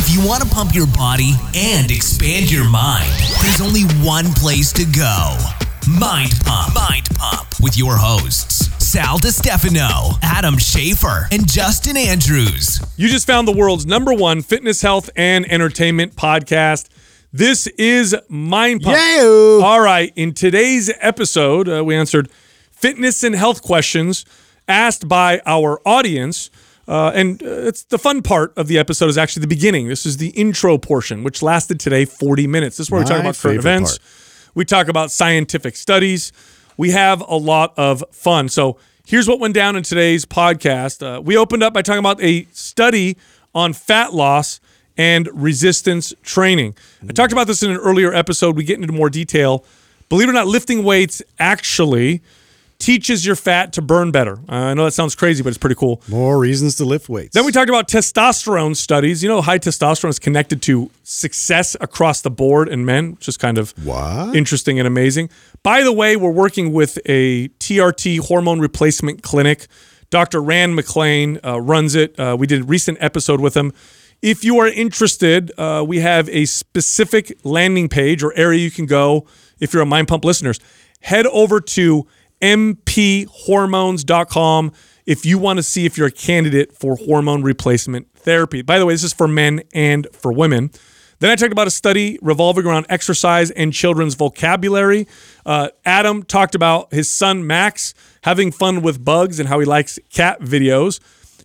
If you want to pump your body and expand your mind, there's only one place to go Mind Pump. Mind Pump with your hosts, Sal DiStefano, Adam Schafer, and Justin Andrews. You just found the world's number one fitness, health, and entertainment podcast. This is Mind Pump. Yay-oo. All right. In today's episode, uh, we answered fitness and health questions asked by our audience. Uh, and uh, it's the fun part of the episode is actually the beginning. This is the intro portion, which lasted today 40 minutes. This is where we talk My about current events. part. We talk about scientific studies. We have a lot of fun. So here's what went down in today's podcast. Uh, we opened up by talking about a study on fat loss and resistance training. I talked about this in an earlier episode. We get into more detail. Believe it or not, lifting weights actually teaches your fat to burn better. Uh, I know that sounds crazy, but it's pretty cool. More reasons to lift weights. Then we talked about testosterone studies. You know, high testosterone is connected to success across the board in men, which is kind of What? interesting and amazing. By the way, we're working with a TRT hormone replacement clinic. Dr. Rand McLean uh, runs it. Uh, we did a recent episode with him. If you are interested, uh, we have a specific landing page or area you can go if you're a Mind Pump listeners. Head over to mphormones.com if you want to see if you're a candidate for hormone replacement therapy. By the way, this is for men and for women. Then I talked about a study revolving around exercise and children's vocabulary. Uh, Adam talked about his son Max having fun with bugs and how he likes cat videos.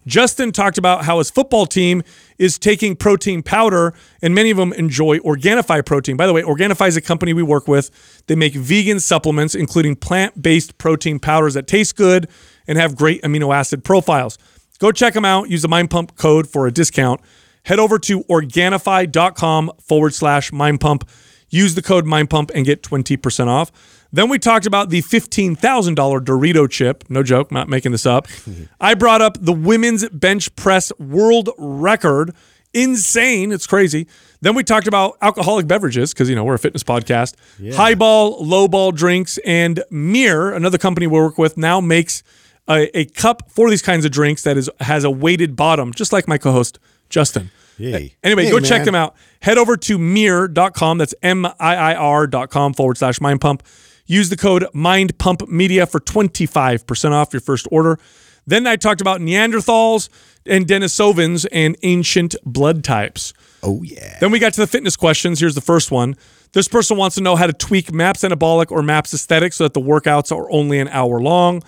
Justin talked about how his football team is taking protein powder, and many of them enjoy Organifi protein. By the way, Organifi is a company we work with. They make vegan supplements, including plant based protein powders that taste good and have great amino acid profiles. Go check them out. Use the Mind Pump code for a discount. Head over to Organifi.com forward slash Mind Pump. Use the code Mind Pump and get 20% off. Then we talked about the $15,000 Dorito chip. No joke, not making this up. I brought up the women's bench press world record. Insane. It's crazy. Then we talked about alcoholic beverages because, you know, we're a fitness podcast. Highball, lowball drinks, and Miir, another company we work with, now makes a, a cup for these kinds of drinks that is has a weighted bottom, just like my co host, Justin. Yay. Anyway, Hey, go check them out. Head over to miir.com. That's M I I R.com forward slash mind pump. Use the code mind pump media for 25% off your first order. Then I talked about Neanderthals and Denisovans and ancient blood types. Oh, yeah. Then we got to the fitness questions. Here's the first one. This person wants to know how to tweak MAPS Anabolic or MAPS Aesthetic so that the workouts are only an hour long.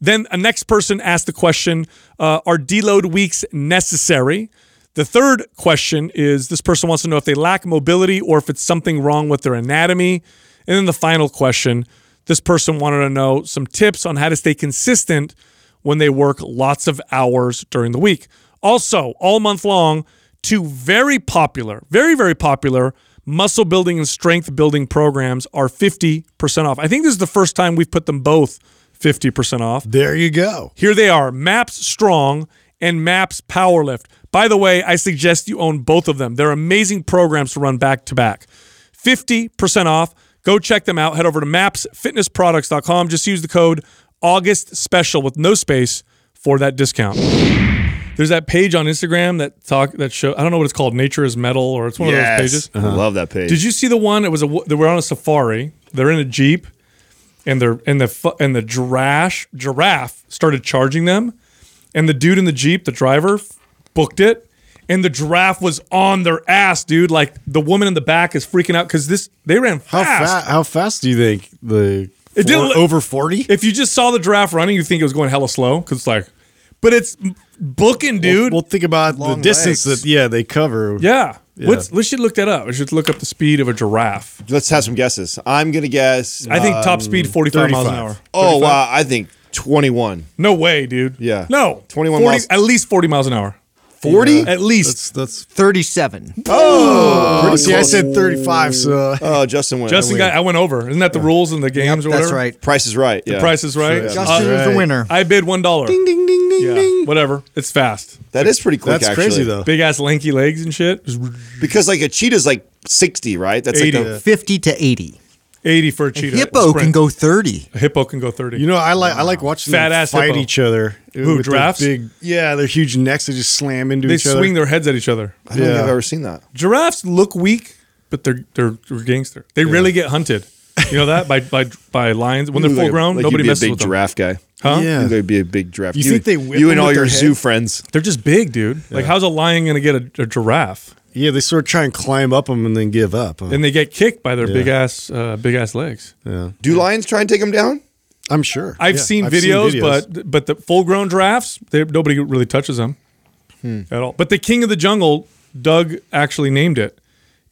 Then a next person asked the question uh, Are deload weeks necessary? The third question is this person wants to know if they lack mobility or if it's something wrong with their anatomy. And then the final question this person wanted to know some tips on how to stay consistent when they work lots of hours during the week. Also, all month long, two very popular, very, very popular muscle building and strength building programs are 50% off. I think this is the first time we've put them both 50% off. There you go. Here they are MAPS Strong and MAPS Powerlift. By the way, I suggest you own both of them. They're amazing programs to run back to back. 50% off. Go check them out. Head over to mapsfitnessproducts.com. Just use the code August Special with no space for that discount. There's that page on Instagram that talk that show I don't know what it's called, Nature is Metal, or it's one of those pages. Uh-huh. I love that page. Did you see the one? It was a they were on a safari. They're in a jeep, and they're and the and the giraffe giraffe started charging them, and the dude in the jeep, the driver, booked it, and the giraffe was on their ass, dude. Like the woman in the back is freaking out because this they ran How fast. fast? How fast do you think the It didn't over forty? If you just saw the giraffe running, you think it was going hella slow because it's like, but it's booking, dude. Well, think about the distance legs. that yeah they cover. yeah. Yeah. Let's let's should look that up. We should look up the speed of a giraffe. Let's have some guesses. I'm gonna guess. I think top um, speed 45 miles an hour. Oh 35? wow! I think 21. No way, dude. Yeah. No. 21 40 miles. At least 40 miles an hour. 40? At least. That's that's. 37. Oh, see, I said thirty-five. So Oh, Justin went. Justin got, I went over. Isn't that the rules in the games or That's whatever? right. Price is right. Yeah. Price is right. Sure, Justin Uh, is the winner. I bid one dollar. ding ding ding ding Yeah. ding. Whatever. It's fast. That is pretty quick. That's actually. crazy though. Big ass lanky legs and shit. Because like a cheetah's like 60, right? That's 80. like a, 50 to 80. 80 for a cheetah. Hippo sprint. can go 30. A hippo can go 30. You know, I like I like watching Fat them ass fight hippo. each other. Who, with their giraffes? Big, yeah, their huge necks. They just slam into they each other. swing their heads at each other. I don't think I've ever seen that. Giraffes look weak, but they're they're, they're gangster. They really get hunted. You know that by by by lions when they're full like- grown. like nobody you'd be messes a big with them. giraffe guy. Huh? Yeah. You'd be a big giraffe. You think they whip you and all your their zoo friends? They're just big, dude. Like how's a lion gonna get a, a giraffe? Yeah, they sort of try and climb up them and then give up. huh? And they get kicked by their Yeah. big ass uh, big ass legs. yeah, Do lions try and take them down? I'm sure. I've, Yeah, seen, I've videos, videos. but but the full grown giraffes, they, nobody really touches them Hmm. at all. But the king of the jungle, Doug actually named it,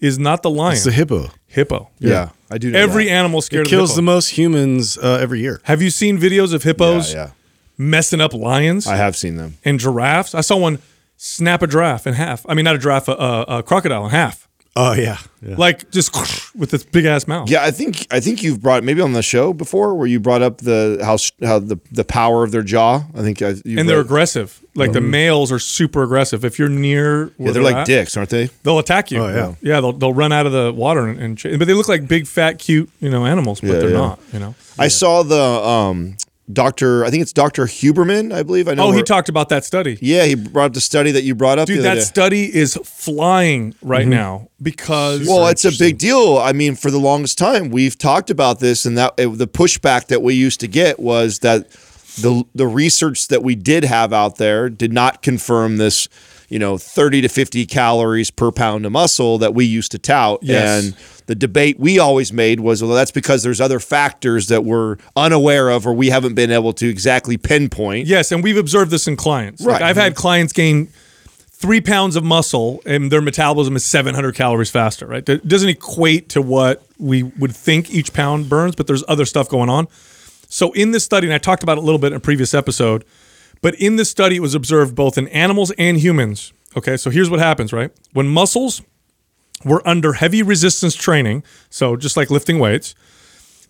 is not the lion. it's the hippo. hippo. Yeah, I do. Know Every that. animal scared It of kills hippo. the most humans uh, every year. Have you seen videos of hippos Yeah, yeah. messing up lions I have seen them. and giraffes? I saw one snap a giraffe in half. I mean, not a giraffe, a, a, a crocodile in half. Oh yeah, yeah. Like just with this big ass mouth. Yeah, I think I think you've brought maybe on the show before where you brought up the how how the the power of their jaw. I think I, you And they're aggressive. Like the males are super aggressive. If you're near, where yeah, they're like at, dicks, aren't they? They'll attack you. Oh, yeah. yeah. They'll they'll run out of the water and, and but they look like big, fat, cute, you know, animals, but Yeah, they're yeah. not. You know. I saw the um Doctor. I think it's Doctor Huberman. I believe I know. Oh, he talked about that study. Yeah, he brought up the study that you brought up. Dude, the other that day. study is flying right now because Well, it's a big deal. I mean, for the longest time, we've talked about this, and that uh, the pushback that we used to get was that the the research that we did have out there did not confirm this. You know, thirty to fifty calories per pound of muscle that we used to tout, Yes. and the debate we always made was, well, that's because there's other factors that we're unaware of, or we haven't been able to exactly pinpoint. Yes, and we've observed this in clients. Like Right. I've had clients gain three pounds of muscle and their metabolism is 700 calories faster, right? That doesn't equate to what we would think each pound burns, but there's other stuff going on. So in this study, and I talked about it a little bit in a previous episode, but in this study, it was observed both in animals and humans. Okay, so here's what happens, right? When muscles were under heavy resistance training, so just like lifting weights,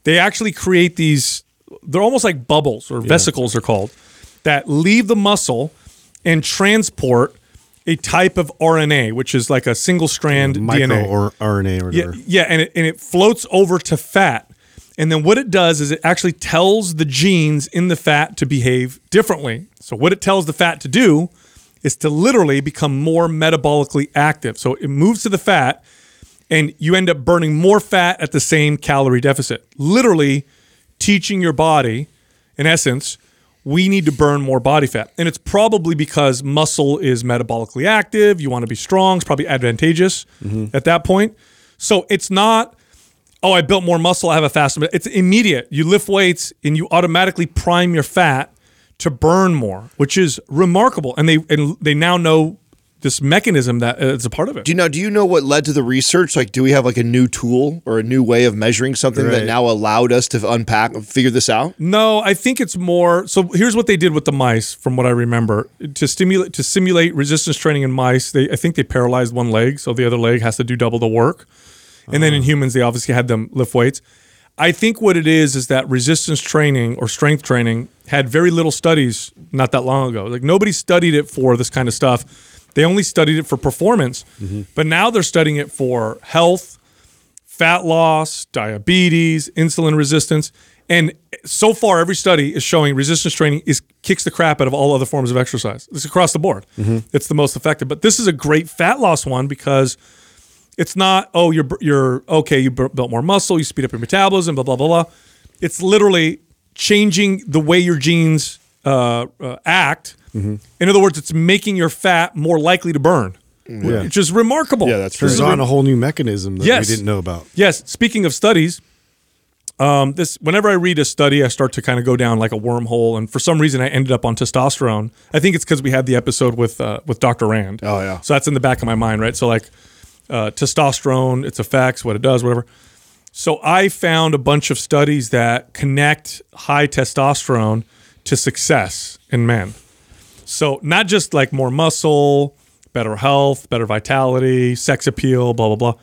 they actually create these they're almost like bubbles or vesicles they're called that leave the muscle and transport a type of RNA, which is like a single strand micro DNA. or RNA or yeah, whatever. yeah, and it, and it floats over to fat. And then what it does is it actually tells the genes in the fat to behave differently. So what it tells the fat to do is to literally become more metabolically active. So it moves to the fat and you end up burning more fat at the same calorie deficit. Literally teaching your body, in essence, we need to burn more body fat. And it's probably because muscle is metabolically active. You want to be strong. It's probably advantageous mm-hmm. at that point. So it's not, oh, I built more muscle. I have a faster. It's immediate. You lift weights and you automatically prime your fat to burn more, which is remarkable. And they and they now know this mechanism that uh, is a part of it. Do you know? Do you know what led to the research? Like, do we have like a new tool or a new way of measuring something that now allowed us to unpack, figure this out? No, I think it's more. So here's what they did with the mice, from what I remember, to stimulate to simulate resistance training in mice. They I think they paralyzed one leg, so the other leg has to do double the work. And then in humans, they obviously had them lift weights. I think what it is is that resistance training or strength training had very little studies not that long ago. Like nobody studied it for this kind of stuff. They only studied it for performance. Mm-hmm. But now they're studying it for health, fat loss, diabetes, insulin resistance. And so far, every study is showing resistance training is kicks the crap out of all other forms of exercise. It's across the board. Mm-hmm. It's the most effective. But this is a great fat loss one because it's not oh you're you're okay you built more muscle you speed up your metabolism blah blah blah blah. It's literally changing the way your genes uh, uh, act. In other words, it's making your fat more likely to burn, Yeah. which is remarkable. Yeah, that's This Turns is a on a whole new mechanism that Yes. we didn't know about. Yes. Speaking of studies, um, this whenever I read a study, I start to kind of go down like a wormhole, and for some reason, I ended up on testosterone. I think it's because we had the episode with uh, with Dr. Rand. Oh, yeah. So that's in the back of my mind, right? So like uh, testosterone, its effects, what it does, whatever. So I found a bunch of studies that connect high testosterone to success in men. So not just like more muscle, better health, better vitality, sex appeal, blah blah blah.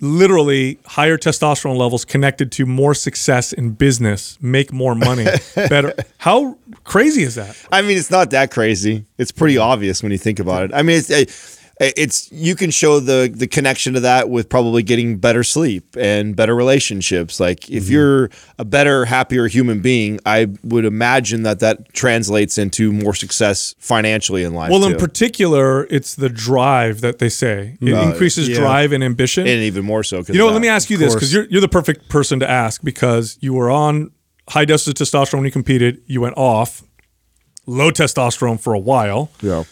Literally, higher testosterone levels connected to more success in business, make more money, better. How crazy is that? I mean, it's not that crazy. It's pretty obvious when you think about it. I mean, it's, uh, it's you can show the the connection to that with probably getting better sleep and better relationships. Like if you're a better, happier human being, I would imagine that that translates into more success financially in life. Well, in particular, it's the drive that they say. It Uh, increases yeah. drive and ambition. and even more so You know, of what, let me ask you this because you're, you're the perfect person to ask because you were on high doses of testosterone when you competed. You went off low testosterone for a while. Yeah.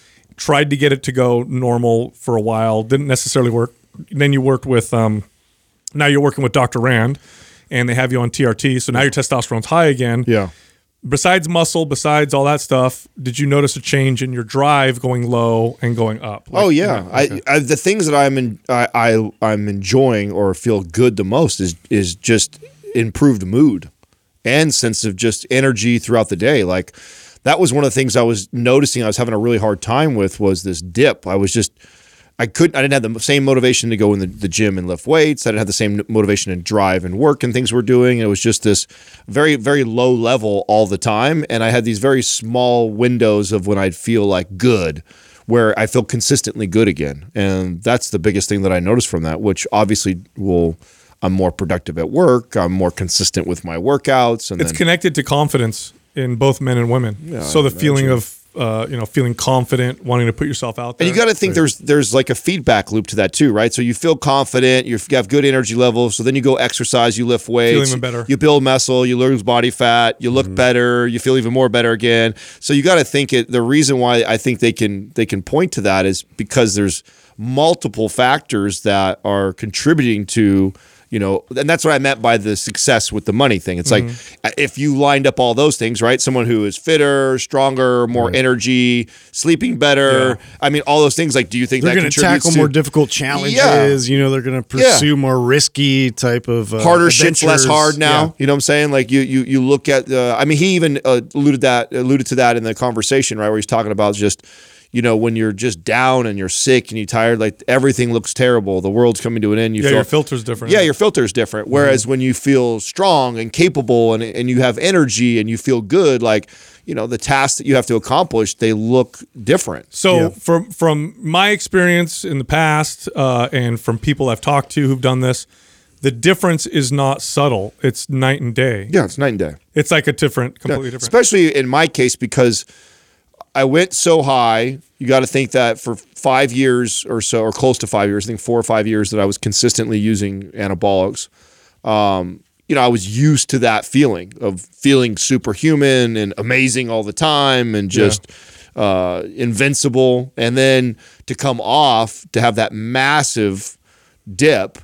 Tried to get it to go normal for a while. Didn't necessarily work. Then you worked with, um, now you're working with Dr. Rand and they have you on TRT. So now your testosterone's high again. Yeah. Besides muscle, besides all that stuff, did you notice a change in your drive going low and going up? Like, oh yeah, I, I the things that I'm in, I, I I'm enjoying or feel good the most is is just improved mood and sense of just energy throughout the day. Like that was one of the things I was noticing. I was having a really hard time with was this dip. I was just I couldn't. I didn't have the same motivation to go in the, the gym and lift weights. I didn't have the same motivation to drive and work and things we're doing. It was just this very, very low level all the time. And I had these very small windows of when I'd feel like good, where I feel consistently good again. And that's the biggest thing that I noticed from that, which obviously will. I'm more productive at work. I'm more consistent with my workouts, and it's then, connected to confidence in both men and women. so the feeling of uh, you know feeling confident, wanting to put yourself out there. And you got to think there's there's like a feedback loop to that too, right? So you feel confident, you have good energy levels. So then you go exercise, you lift weights, even better. you build muscle, you lose body fat, you look better, you feel even more better again. So you got to think it. The reason why I think they can they can point to that is because there's multiple factors that are contributing to you know and that's what i meant by the success with the money thing it's like if you lined up all those things right someone who is fitter stronger more energy sleeping better i mean all those things like do you think They're going to tackle more difficult challenges. Yeah. You know, they're going to pursue more risky type of uh, harder shit's less hard now. Yeah. You know what I'm saying? Like you you you look at the. I mean, he even uh, alluded that alluded to that in the conversation, right, where he's talking about just. You know, when you're just down and you're sick and you're tired, like everything looks terrible. The world's coming to an end. You yeah, feel your filter's different. yeah, your filter's different. Whereas when you feel strong and capable and, and you have energy and you feel good, like, you know, the tasks that you have to accomplish, they look different. So Yeah. from from my experience in the past, uh, and from people I've talked to who've done this, the difference is not subtle. It's night and day. Yeah, it's night and day. It's like a different, completely different. Especially in my case, because I went so high. You got to think that for five years or so, or close to five years, I think four or five years, that I was consistently using anabolics. Um, you know, I was used to that feeling of feeling superhuman and amazing all the time and just uh, invincible. And then to come off, to have that massive dip,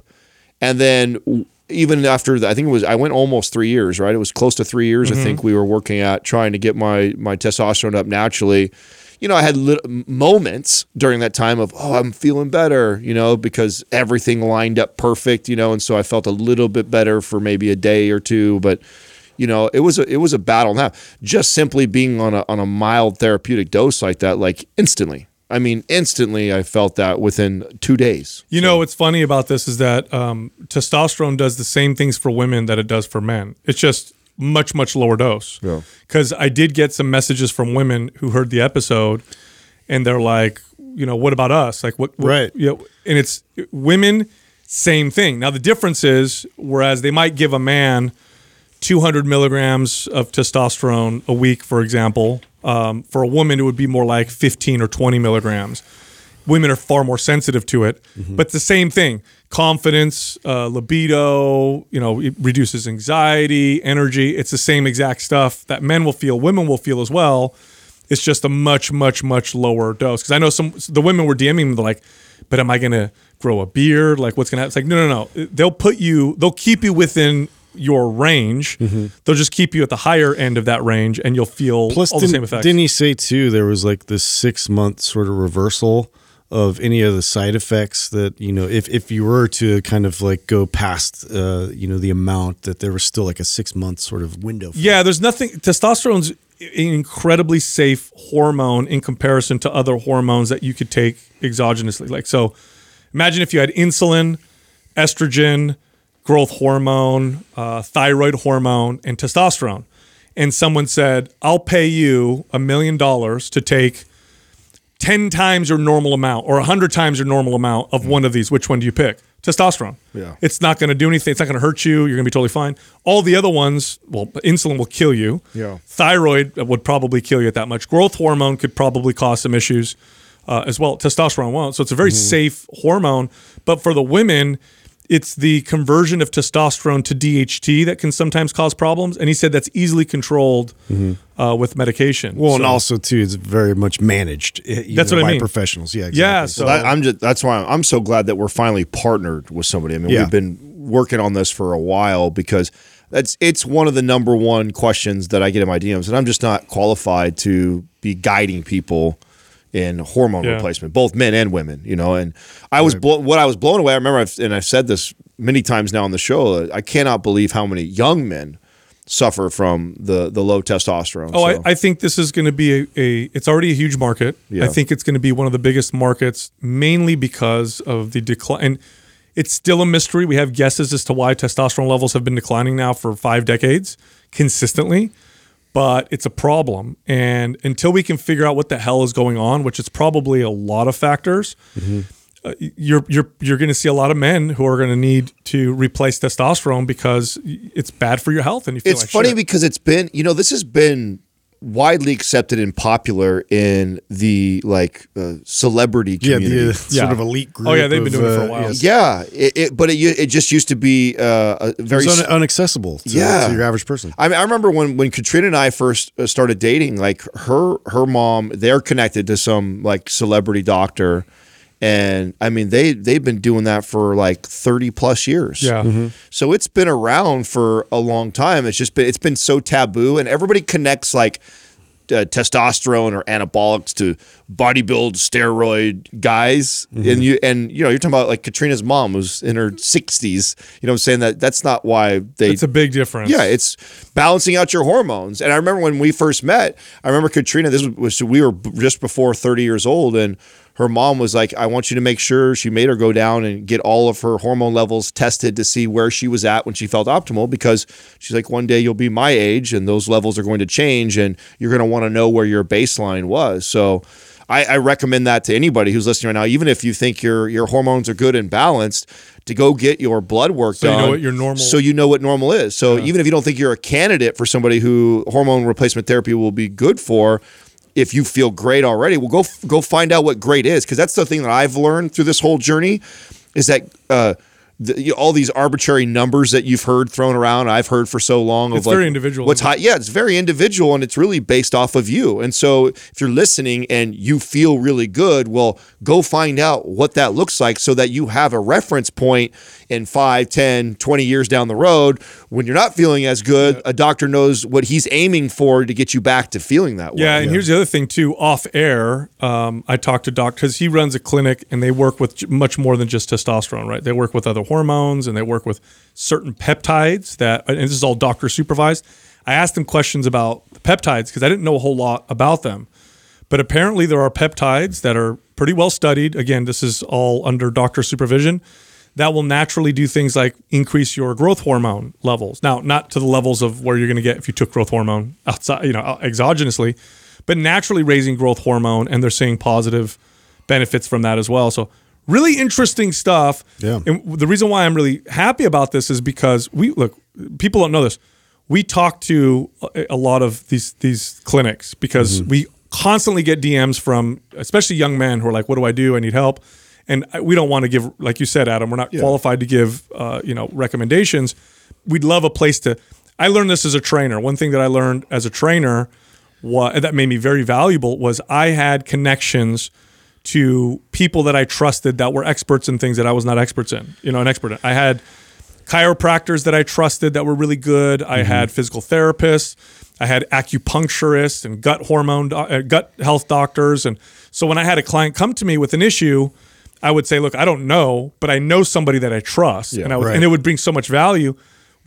and then even after the, I think it was I went almost three years, right? It was close to three years. I mm-hmm. think we were working at trying to get my my testosterone up naturally. You know, I had lit- moments during that time of oh, I'm feeling better, you know, because everything lined up perfect, you know, and so I felt a little bit better for maybe a day or two, but you know, it was a it was a battle now. Just simply being on a on a mild therapeutic dose like that, like instantly. I mean, instantly, I felt that within two days. You know what's funny about this is that um, testosterone does the same things for women that it does for men. It's just much much lower dose. Yeah. Because I did get some messages from women who heard the episode, and they're like, you know, what about us? Like what? what Right. You know, and it's women, same thing. Now the difference is, whereas they might give a man 200 milligrams of testosterone a week, for example. Um, for a woman, it would be more like 15 or 20 milligrams. Women are far more sensitive to it, but it's the same thing: confidence, uh, libido. You know, it reduces anxiety, energy. It's the same exact stuff that men will feel, women will feel as well. It's just a much, much, much lower dose. Because I know some the women were DMing me, they're like, "But am I gonna grow a beard? Like, what's gonna happen?" It's like, no, no, no. They'll put you. They'll keep you within your range. They'll just keep you at the higher end of that range, and you'll feel Plus, all the same effects. didn't he say too there was like this six month sort of reversal of any of the side effects that you know if if you were to kind of like go past uh, you know the amount that there was still like a six month sort of window. For Yeah, there's nothing. Testosterone's an incredibly safe hormone in comparison to other hormones that you could take exogenously. Like, so imagine if you had insulin, estrogen, growth hormone, uh, thyroid hormone, and testosterone. And someone said, I'll pay you a million dollars to take 10 times your normal amount or 100 times your normal amount of one of these, which one do you pick? Testosterone. Yeah. It's not going to do anything. It's not going to hurt you. You're going to be totally fine. All the other ones, well, insulin will kill you. Yeah. Thyroid would probably kill you at that much. Growth hormone could probably cause some issues uh, as well. Testosterone won't. So it's a very safe hormone. But for the women, it's the conversion of testosterone to DHT that can sometimes cause problems. And he said that's easily controlled uh, with medication. Well, and also too, it's very much managed. eh, That's know, what I mean. professionals. Yeah, exactly. Yeah, so- That- I'm just that's why I'm, I'm so glad that we're finally partnered with somebody. I mean, Yeah. we've been working on this for a while because that's it's one of the number one questions that I get in my DMs, and I'm just not qualified to be guiding people in hormone Yeah. replacement, both men and women. You know, and I was blo- what I was blown away. I remember, I've, and I've said this many times now on the show. Uh, I cannot believe how many young men suffer from the the low testosterone. Oh, So- I, I think this is going to be a, a. It's already a huge market. Yeah. I think it's going to be one of the biggest markets, mainly because of the decline. And it's still a mystery. We have guesses as to why testosterone levels have been declining now for five decades consistently, but it's a problem. And until we can figure out what the hell is going on, which is probably a lot of factors, uh, you're you're you're going to see a lot of men who are going to need to replace testosterone because it's bad for your health and you feel it's like funny shit. because it's been you know this has been widely accepted and popular in the like uh, celebrity yeah, community. the uh, sort Yeah. of elite group. Oh, yeah, they've been of, doing it for a uh, while. yes. yeah, it, it, but it, it just used to be uh, a very. It's s- un- unaccessible to, Yeah. to your average person. I mean, I remember when when Katrina and I first uh, started dating. Like her her mom, they're connected to some like celebrity doctor, and I mean they they've been doing that for like thirty plus years. Yeah. So it's been around for a long time. It's just been it's been so taboo, and everybody connects like uh, testosterone or anabolics to bodybuild steroid guys, and you and you know you're talking about like Katrina's mom was in her 60s. You know, what I'm saying that that's not why they. It's a big difference. yeah, it's balancing out your hormones. And I remember when we first met, I remember Katrina. This was we were just before 30 years old, and her mom was like, "I want you to make sure." She made her go down and get all of her hormone levels tested to see where she was at when she felt optimal. Because she's like, "One day you'll be my age, and those levels are going to change, and you're going to want to know where your baseline was." So. I, I recommend that to anybody who's listening right now, even if you think your your hormones are good and balanced, to go get your blood work done. So you know what your normal- So you know what normal is. So even if you don't think you're a candidate for somebody who hormone replacement therapy will be good for, if you feel great already, well, go go find out what great is because that's the thing that I've learned through this whole journey, is that. Uh, the, you- all these arbitrary numbers that you've heard thrown around, I've heard for so long. Of It's like, individual, What's high? Yeah, it's very individual, and it's really based off of you. And so, if you're listening and you feel really good, well, go find out what that looks like so that you have a reference point in 5, 10, 20 years down the road. When you're not feeling as good, a doctor knows what he's aiming for to get you back to feeling that way. Yeah, and here's the other thing too. Off air, um, I talked to Doc because he runs a clinic and they work with much more than just testosterone, right? They work with other hormones and they work with certain peptides that, and this is all doctor supervised. I asked him questions about the peptides because I didn't know a whole lot about them. But apparently, there are peptides that are pretty well studied. Again, this is all under doctor supervision that will naturally do things like increase your growth hormone levels. Now, not to the levels of where you're going to get if you took growth hormone outside, you know, exogenously, but naturally raising growth hormone, and they're seeing positive benefits from that as well. So, really interesting stuff. Yeah. And the reason why I'm really happy about this is because we look, people don't know this. We talk to a a lot of these these clinics because mm-hmm. we constantly get DMs from especially young men who are like, "What do I do? I need help." And we don't want to give, like you said, Adam, we're not qualified to give, uh, you know, recommendations. We'd love a place to. I learned this as a trainer. One thing that I learned as a trainer, what that made me very valuable was I had connections to people that I trusted that were experts in things that I was not experts in. You know, an expert. in. I had chiropractors that I trusted that were really good. I had physical therapists. I had acupuncturists and gut hormone, uh, gut health doctors. And so when I had a client come to me with an issue, I would say, "Look, I don't know, but I know somebody that I trust," and I would, right. and it would bring so much value.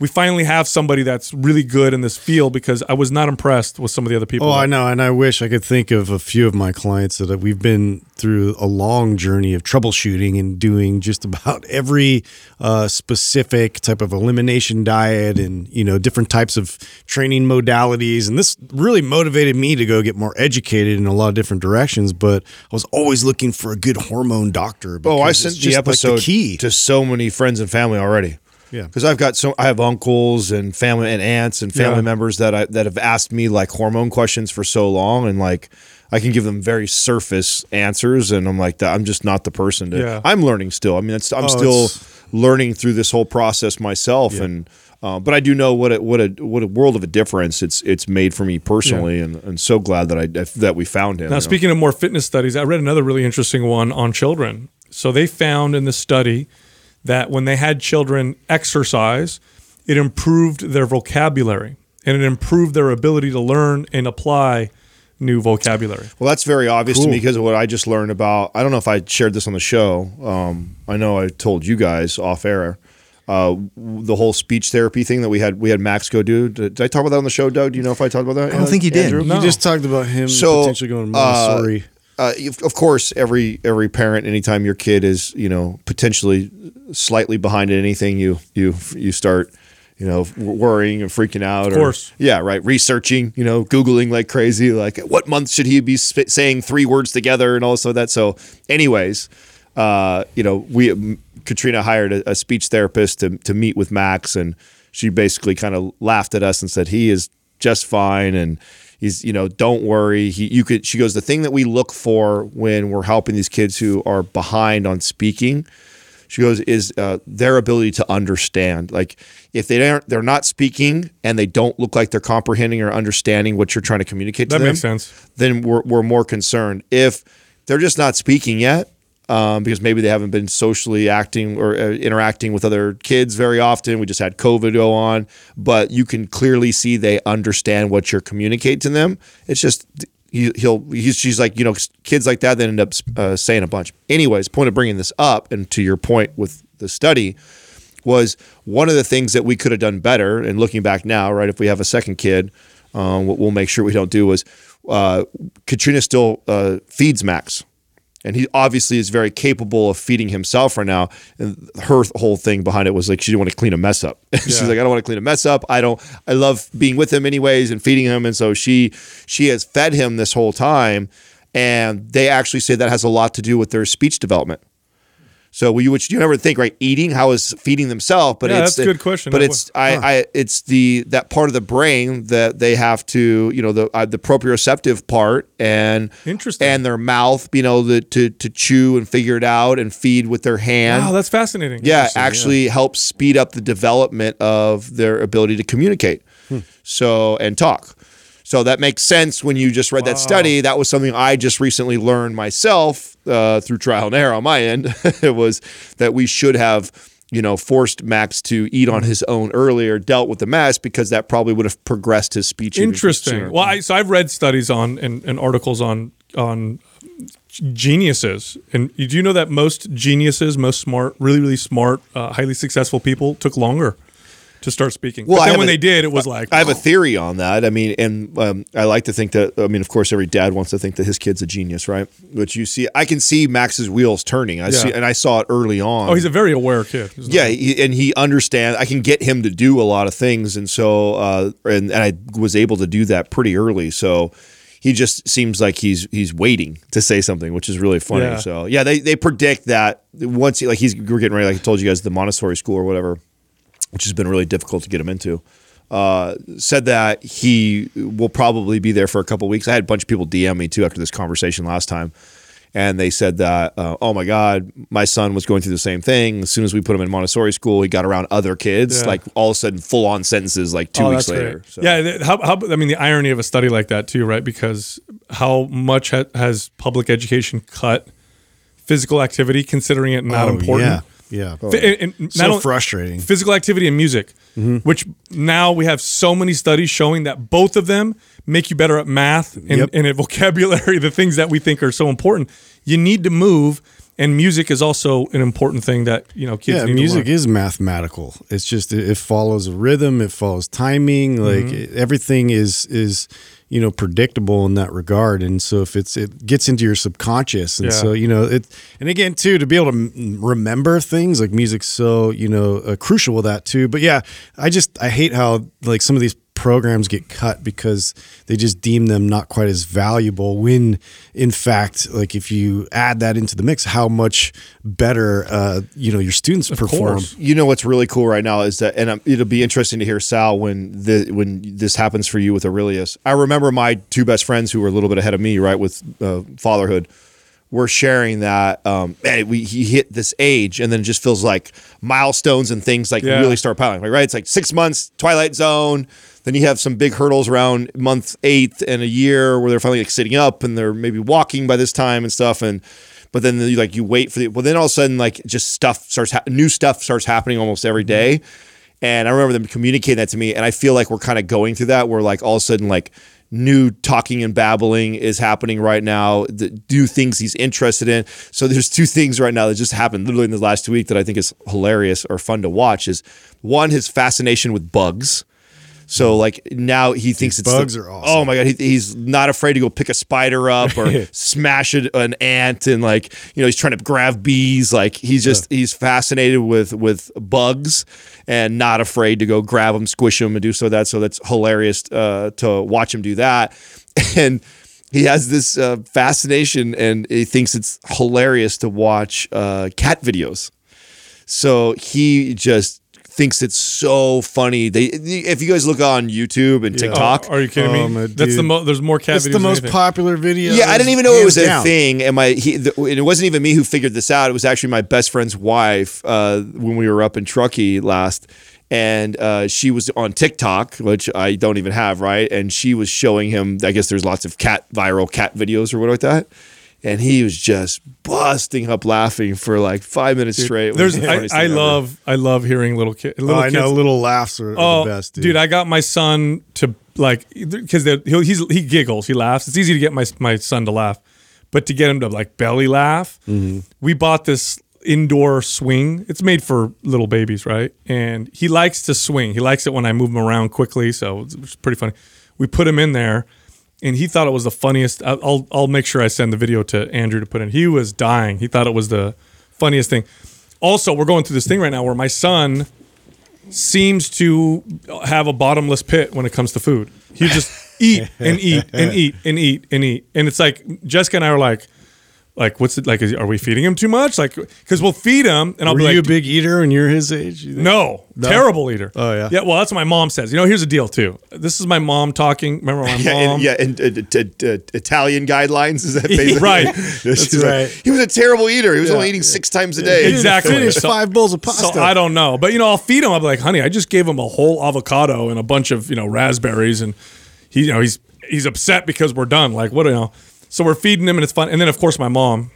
We finally have somebody that's really good in this field because I was not impressed with some of the other people. Oh, I know, and I wish I could think of a few of my clients that we've been through a long journey of troubleshooting and doing just about every uh, specific type of elimination diet and you know different types of training modalities, and this really motivated me to go get more educated in a lot of different directions. But I was always looking for a good hormone doctor. Oh, I sent the just, like, episode key. to so many friends and family already. Yeah. because I've got so I have uncles and family and aunts and family Yeah. members that I that have asked me like hormone questions for so long, and like I can give them very surface answers, and I'm like that. I'm just not the person to. Yeah. I'm learning still. I mean, it's, I'm Oh, still it's- learning through this whole process myself, and. Uh, but I do know what a what a what a world of a difference it's it's made for me personally, and, and so glad that I that we found him. Now, you know? speaking of more fitness studies, I read another really interesting one on children. So they found in the study that when they had children exercise, it improved their vocabulary and it improved their ability to learn and apply new vocabulary. Well, that's very obvious to me because of what I just learned about. I don't know if I shared this on the show. Um, I know I told you guys off air. Uh, the whole speech therapy thing that we had we had Max go do. Did, did I talk about that on the show, Doug? Do you know if I talked about that? I don't think you did. Andrew? No. You just talked about him So, potentially going to Montessori. Uh, if- of course, every every parent, anytime your kid is you know potentially slightly behind in anything, you you you start you know worrying and freaking out. Of course. Or, yeah, right. Researching, you know, googling like crazy. Like, what month should he be sp- saying three words together and also that. So, anyways, uh, you know, we m- Katrina hired a, a speech therapist to to meet with Max, and she basically kind of laughed at us and said he is just fine and he's you know don't worry. He you could she goes the thing that we look for when we're helping these kids who are behind on speaking she goes is uh, their ability to understand. Like if they aren't they're not speaking and they don't look like they're comprehending or understanding what you're trying to communicate to That them makes sense. then we're, we're more concerned. If they're just not speaking yet um, because maybe they haven't been socially acting or uh, interacting with other kids very often. We just had COVID go on, but you can clearly see they understand what you're communicating to them. It's just he, he'll he's she's like you know kids like that that end up uh, saying a bunch. Anyways, point of bringing this up and to your point with the study was one of the things that we could have done better. And looking back now, right, if we have a second kid, um, what we'll make sure we don't do was uh, Katrina still uh, feeds Max. And he obviously is very capable of feeding himself right now. And her whole thing behind it was like she didn't want to clean a mess up. She's Yeah. like, I don't want to clean a mess up. I don't. I love being with him anyways and feeding him. And so she she has fed him this whole time. And they actually say that has a lot to do with their speech development. So we, which you never think, right? Eating, how is feeding themselves? But Yeah, it's that's a good question. But That it's I, I, it's the that part of the brain that they have to, you know, the uh, the proprioceptive part and Interesting. and their mouth, you know, the to to chew and figure it out and feed with their hand. Wow, that's fascinating. yeah, actually helps speed up the development of their ability to communicate. So and talk. So that makes sense when you just read that study. That was something I just recently learned myself uh, through trial and error on my end. it was that we should have, you know, forced Max to eat on his own earlier, dealt with the mess because that probably would have progressed his speech. Interesting. Well, I, so I've read studies on and, and articles on on geniuses, and do you know that most geniuses, most smart, really really smart, uh, highly successful people took longer to start speaking. Well, but then when a- they did, it was like I have a theory on that. I mean, and um, I like to think that. I mean, of course, every dad wants to think that his kid's a genius, right? Which you see, I can see Max's wheels turning. I see, and I saw it early on. oh, he's a very aware kid. Yeah, he, and he understands. I can get him to do a lot of things, and so uh, and and I was able to do that pretty early. So he just seems like he's he's waiting to say something, which is really funny. Yeah. So yeah, they they predict that once he like he's we're getting ready, like I told you guys, the Montessori school or whatever, which has been really difficult to get him into. Uh, said that he will probably be there for a couple weeks. I had a bunch of people DM me too after this conversation last time, and they said that, uh, oh my God, my son was going through the same thing. As soon as we put him in Montessori school, he got around other kids, Yeah. like all of a sudden full on sentences like two Oh, weeks later. So- Yeah, how, how, I mean, the irony of a study like that too, right? Because how much ha- has public education cut physical activity, considering it not Oh, important? Yeah, yeah. And- and so frustrating. physical activity and music, which now we have so many studies showing that both of them make you better at math and, Yep. and at vocabulary, the things that we think are so important. You need to move. and music is also an important thing that you know kids yeah, music is mathematical. It's just it, it follows a rhythm, it follows timing. Like Mm-hmm. everything is is you know predictable in that regard. And so if it's it gets into your subconscious, and Yeah. so you know it. And again, too, to be able to remember things like music's so you know uh, crucial with that too. But yeah, I just I hate how like some of these programs get cut because they just deem them not quite as valuable when in fact like if you add that into the mix how much better uh you know your students perform course. You know what's really cool right now is that, and um, it'll be interesting to hear Sal when the when this happens for you with Aurelius. I remember my two best friends who were a little bit ahead of me, right, with uh, fatherhood, were sharing that um, hey, we he hit this age, and then it just feels like milestones and things like Yeah. really start piling. Like right, it's like six months, Twilight Zone. Then you have some big hurdles around month eight and a year where they're finally like sitting up and they're maybe walking by this time and stuff and. But then you like you wait for the well then all of a sudden like just stuff starts ha- new stuff starts happening almost every day, mm-hmm. and I remember them communicating that to me, and I feel like we're kind of going through that where like all of a sudden like new talking and babbling is happening right now. The new things he's interested in. So there's two things right now that just happened literally in the last week that I think is hilarious or fun to watch. Is one his fascination with bugs. So like now he thinks it's bugs the- are awesome. Oh my god, he, he's not afraid to go pick a spider up or smash it, an ant, and like you know he's trying to grab bees. Like he's just he's fascinated with with bugs and not afraid to go grab them, squish them, and do so that. So that's hilarious uh, to watch him do that. And he has this uh, fascination, and he thinks it's hilarious to watch uh, cat videos. So he just thinks it's so funny. They if you guys look on YouTube and TikTok, Oh, are you kidding Oh, me? my That's the dude. mo- There's more cat it's videos the than most anything. popular video yeah, I didn't even know it hands was a thing. And my he, the, and it wasn't even me who figured this out. It was actually my best friend's wife uh, when we were up in Truckee last. And uh, she was on TikTok, which I don't even have, right? And she was showing him. I guess there's lots of cat viral cat videos or what like that. And he was just busting up laughing for like five minutes straight. It There's the I, I love I love hearing little kids. Oh, Little I know little laughs are, are Oh, the best dude, dude, I got my son to like because he's he giggles, he laughs. It's easy to get my my son to laugh, but to get him to like belly laugh, Mm-hmm. we bought this indoor swing. It's made for little babies, right? And he likes to swing. He likes it when I move him around quickly, so it's, it's pretty funny. We put him in there, and he thought it was the funniest. I'll I'll, make sure I send the video to Andrew to put in. He was dying. He thought it was the funniest thing. Also, we're going through this thing right now where my son seems to have a bottomless pit when it comes to food. He just eat and eat and eat and eat and eat, and it's like Jessica and I are like, like, what's it like? Is, are we feeding him too much? Like, because we'll feed him, and I'll were be you a big eater when you're his age you think? no, terrible eater. Oh, yeah? yeah. Well, that's what my mom says. You know, here's the deal too. This is my mom talking. Remember my Yeah, mom? and, yeah, and uh, t- t- Italian guidelines is that basically Right. That's like, right. he was a terrible eater. He was only eating six times a day. Exactly. So- five bowls of pasta So I don't know, but you know, I'll feed him. I'll be like, honey, I just gave him a whole avocado and a bunch of you know raspberries, and he, you know, he's he's upset because we're done. Like, what, do you know? So we're feeding him, and it's fun. And then of course my mom,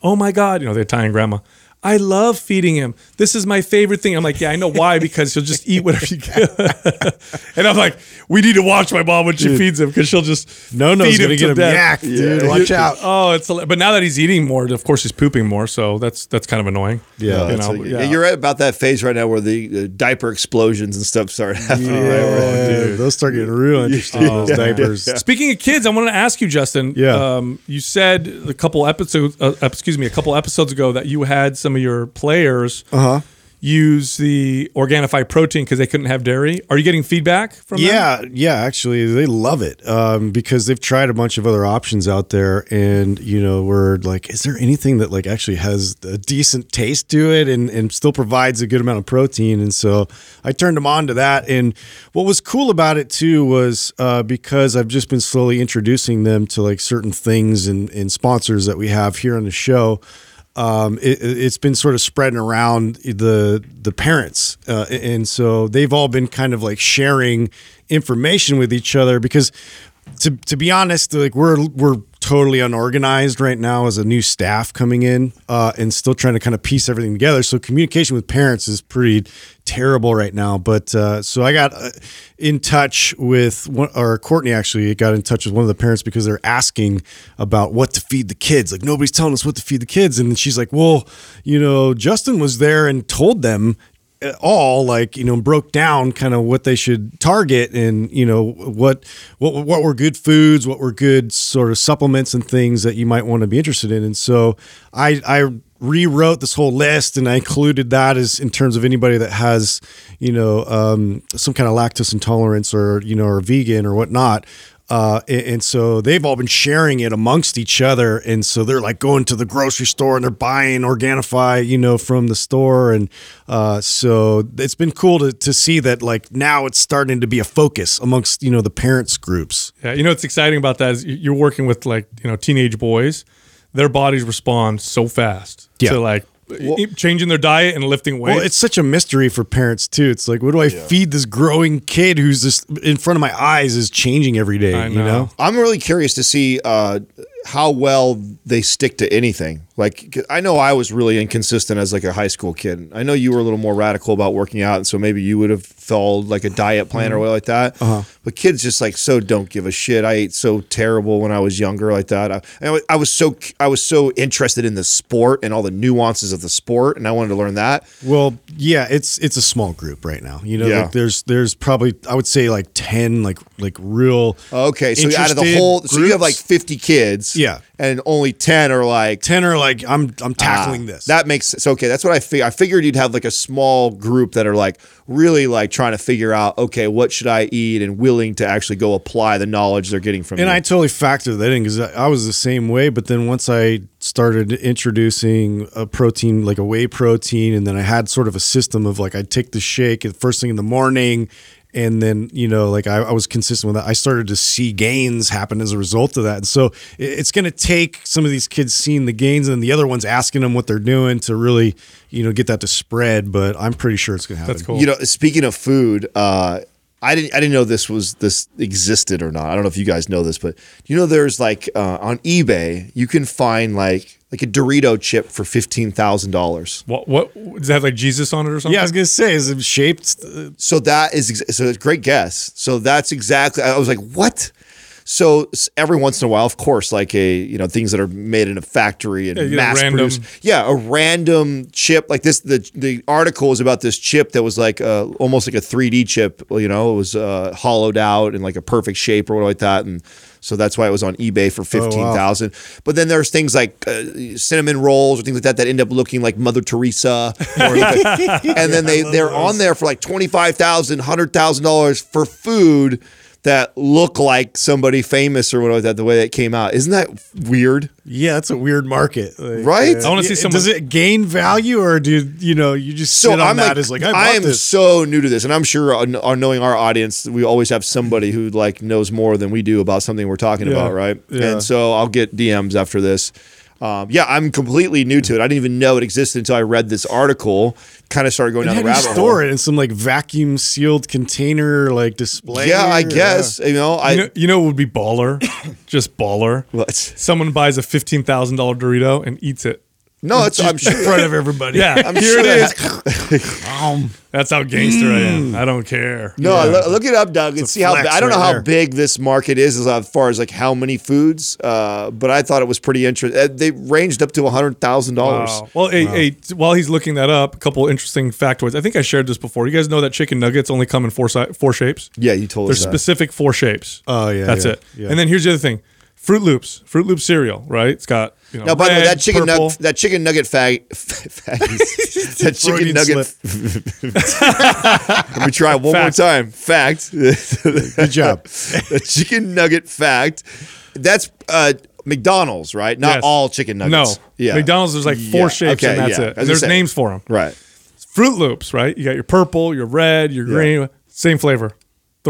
oh my god, you know, the Italian grandma. I love feeding him. This is my favorite thing. I'm like, yeah, I know why because he'll just eat whatever you give. and I'm like, we need to watch my mom when she feeds him because she'll just no no feed gonna him get to him death. yacked dude watch out Oh, it's hila- but now that he's eating more, of course he's pooping more. So that's that's kind of annoying. Yeah. you know? like, yeah. you're at about that phase right now where the uh, diaper explosions and stuff start happening. right? Where- Yeah, those start getting real interesting those diapers Speaking of kids, I wanted to ask you, Justin. Yeah. Um, you said a couple episodes, uh, excuse me, a couple episodes ago that you had some of your players uh-huh use the Organifi protein because they couldn't have dairy. Are you getting feedback from them? Yeah, yeah, actually, they love it um, because they've tried a bunch of other options out there, and you know, we're like, is there anything that like actually has a decent taste to it and and still provides a good amount of protein? And so I turned them on to that. And what was cool about it too was uh, because I've just been slowly introducing them to like certain things and, and sponsors that we have here on the show um, it, it's been sort of spreading around the the parents, uh, and so they've all been kind of like sharing information with each other because. To, to be honest, like we're we're totally unorganized right now as a new staff coming in uh, and still trying to kind of piece everything together. So communication with parents is pretty terrible right now. But uh, so I got uh, in touch with one, or Courtney actually got in touch with one of the parents because they're asking about what to feed the kids. Like nobody's telling us what to feed the kids, and she's like, "Well, you know, Justin was there and told them." All like you know broke down kind of what they should target and you know what what what were good foods what were good sort of supplements and things that you might want to be interested in. And so i i rewrote this whole list and i included that as in terms of anybody that has you know um, some kind of lactose intolerance or you know or vegan or whatnot uh, and, and so they've all been sharing it amongst each other. And so they're like going to the grocery store and they're buying Organifi, you know, from the store. And uh, so it's been cool to, to see that like now it's starting to be a focus amongst, you know, the parents groups. Yeah, you know what's exciting about that is you're working with like you know teenage boys. Their bodies respond so fast Yeah. to like e- changing their diet and lifting weights. Well, it's such a mystery for parents too. It's like, what do I feed this growing kid who's just in front of my eyes is changing every day, I you know? know. I'm really curious to see uh, how well they stick to anything. Like I know I was really inconsistent as like a high school kid. I know you were a little more radical about working out, and so maybe you would have followed like a diet plan or like that. Uh-huh. But kids just like so don't give a shit. I ate so terrible when I was younger like that. I, I I was so I was so interested in the sport and all the nuances of the sport, and I wanted to learn that. Well, yeah, it's it's a small group right now. You know, Yeah. like there's there's probably I would say like ten like like real Okay, so out of the whole, so you have like 50 kids, Yeah. and only 10 are like ten are like I'm I'm tackling Ah, this. That makes sense. Okay, that's what I figured. I figured you'd have like a small group that are like really like trying to figure out, okay, what should I eat, and willing to actually go apply the knowledge they're getting from and you. I totally factored that in because I I was the same way. But then once I started introducing a protein like a whey protein, and then I had sort of a system of like I'd take the shake at first thing in the morning. And then, you know, like I, I was consistent with that. I started to see gains happen as a result of that. And so it's going to take some of these kids seeing the gains and the other ones asking them what they're doing to really, you know, get that to spread. But I'm pretty sure it's going to happen. That's cool. you know, speaking of food, uh, I didn't I didn't know this was this existed or not. I don't know if you guys know this, but you know, there's like uh, on eBay you can find like like a Dorito chip for fifteen thousand dollars. what what does that have like Jesus on it or something? Yeah, I was going to say, is it shaped? uh, So that is so it's a great guess. So that's exactly. I was like, what? So every once in a while, of course, like a you know things that are made in a factory and Yeah, a mass random- produced. Yeah, a random chip like this. The the article is about this chip that was like uh, almost like a 3D chip. You know, it was uh, hollowed out in like a perfect shape or what like that, and so that's why it was on eBay for fifteen thousand. But then there's things like uh, cinnamon rolls or things like that that end up looking like Mother Teresa, like- and then they they're on there for like twenty five thousand, hundred thousand dollars for food that look like somebody famous or whatever that the way that came out. Isn't that weird? Yeah, that's a weird market, Like, Right? Uh, I wanna see yeah, someone- Does it gain value, or do you know you just So sit on I'm that like, as like I, I, am this? so new to this, and I'm sure uh, on, on uh, knowing our audience, we always have somebody who like knows more than we do about something we're talking Yeah. about, right? Yeah. And so I'll get DMs after this. Um, yeah, I'm completely new to it. I didn't even know it existed until I read this article. Kind of started going And down the do you rabbit store hole. it in some like vacuum sealed container like display? Yeah, I or- guess you know. I You know, you know what would be baller? Just baller. what? Someone buys a fifteen thousand dollar Dorito and eats it. No, it's I'm in front of everybody. Yeah, I'm here sure it is. That's how gangster I am. I don't care. No, I lo- look it up, Doug, and see how. I don't know how there. big this market is as far as like how many foods, uh, but I thought it was pretty interesting. They ranged up to hundred thousand dollars. Wow. Well, hey, hey, while he's looking that up, a couple interesting factoids. I think I shared this before. You guys know that chicken nuggets only come in four si- four shapes. Yeah, you told There's us that. specific four shapes. Oh, yeah, that's yeah, it. yeah. And then here's the other thing: Froot Loops, Fruit Loop cereal, right? It's got you know. Now, by the way, that chicken purple. nug- that chicken nugget fag, faggies, that chicken nugget. Let me try one Fact. more time. Fact. Good job. the chicken nugget fact. That's uh, McDonald's, right? Not Yes. all chicken nuggets. No. Yeah. McDonald's, there's like four Yeah. shapes Okay, and that's yeah. it. And there's names for them. Right. Froot Loops, right? You got your purple, your red, your green, same flavor.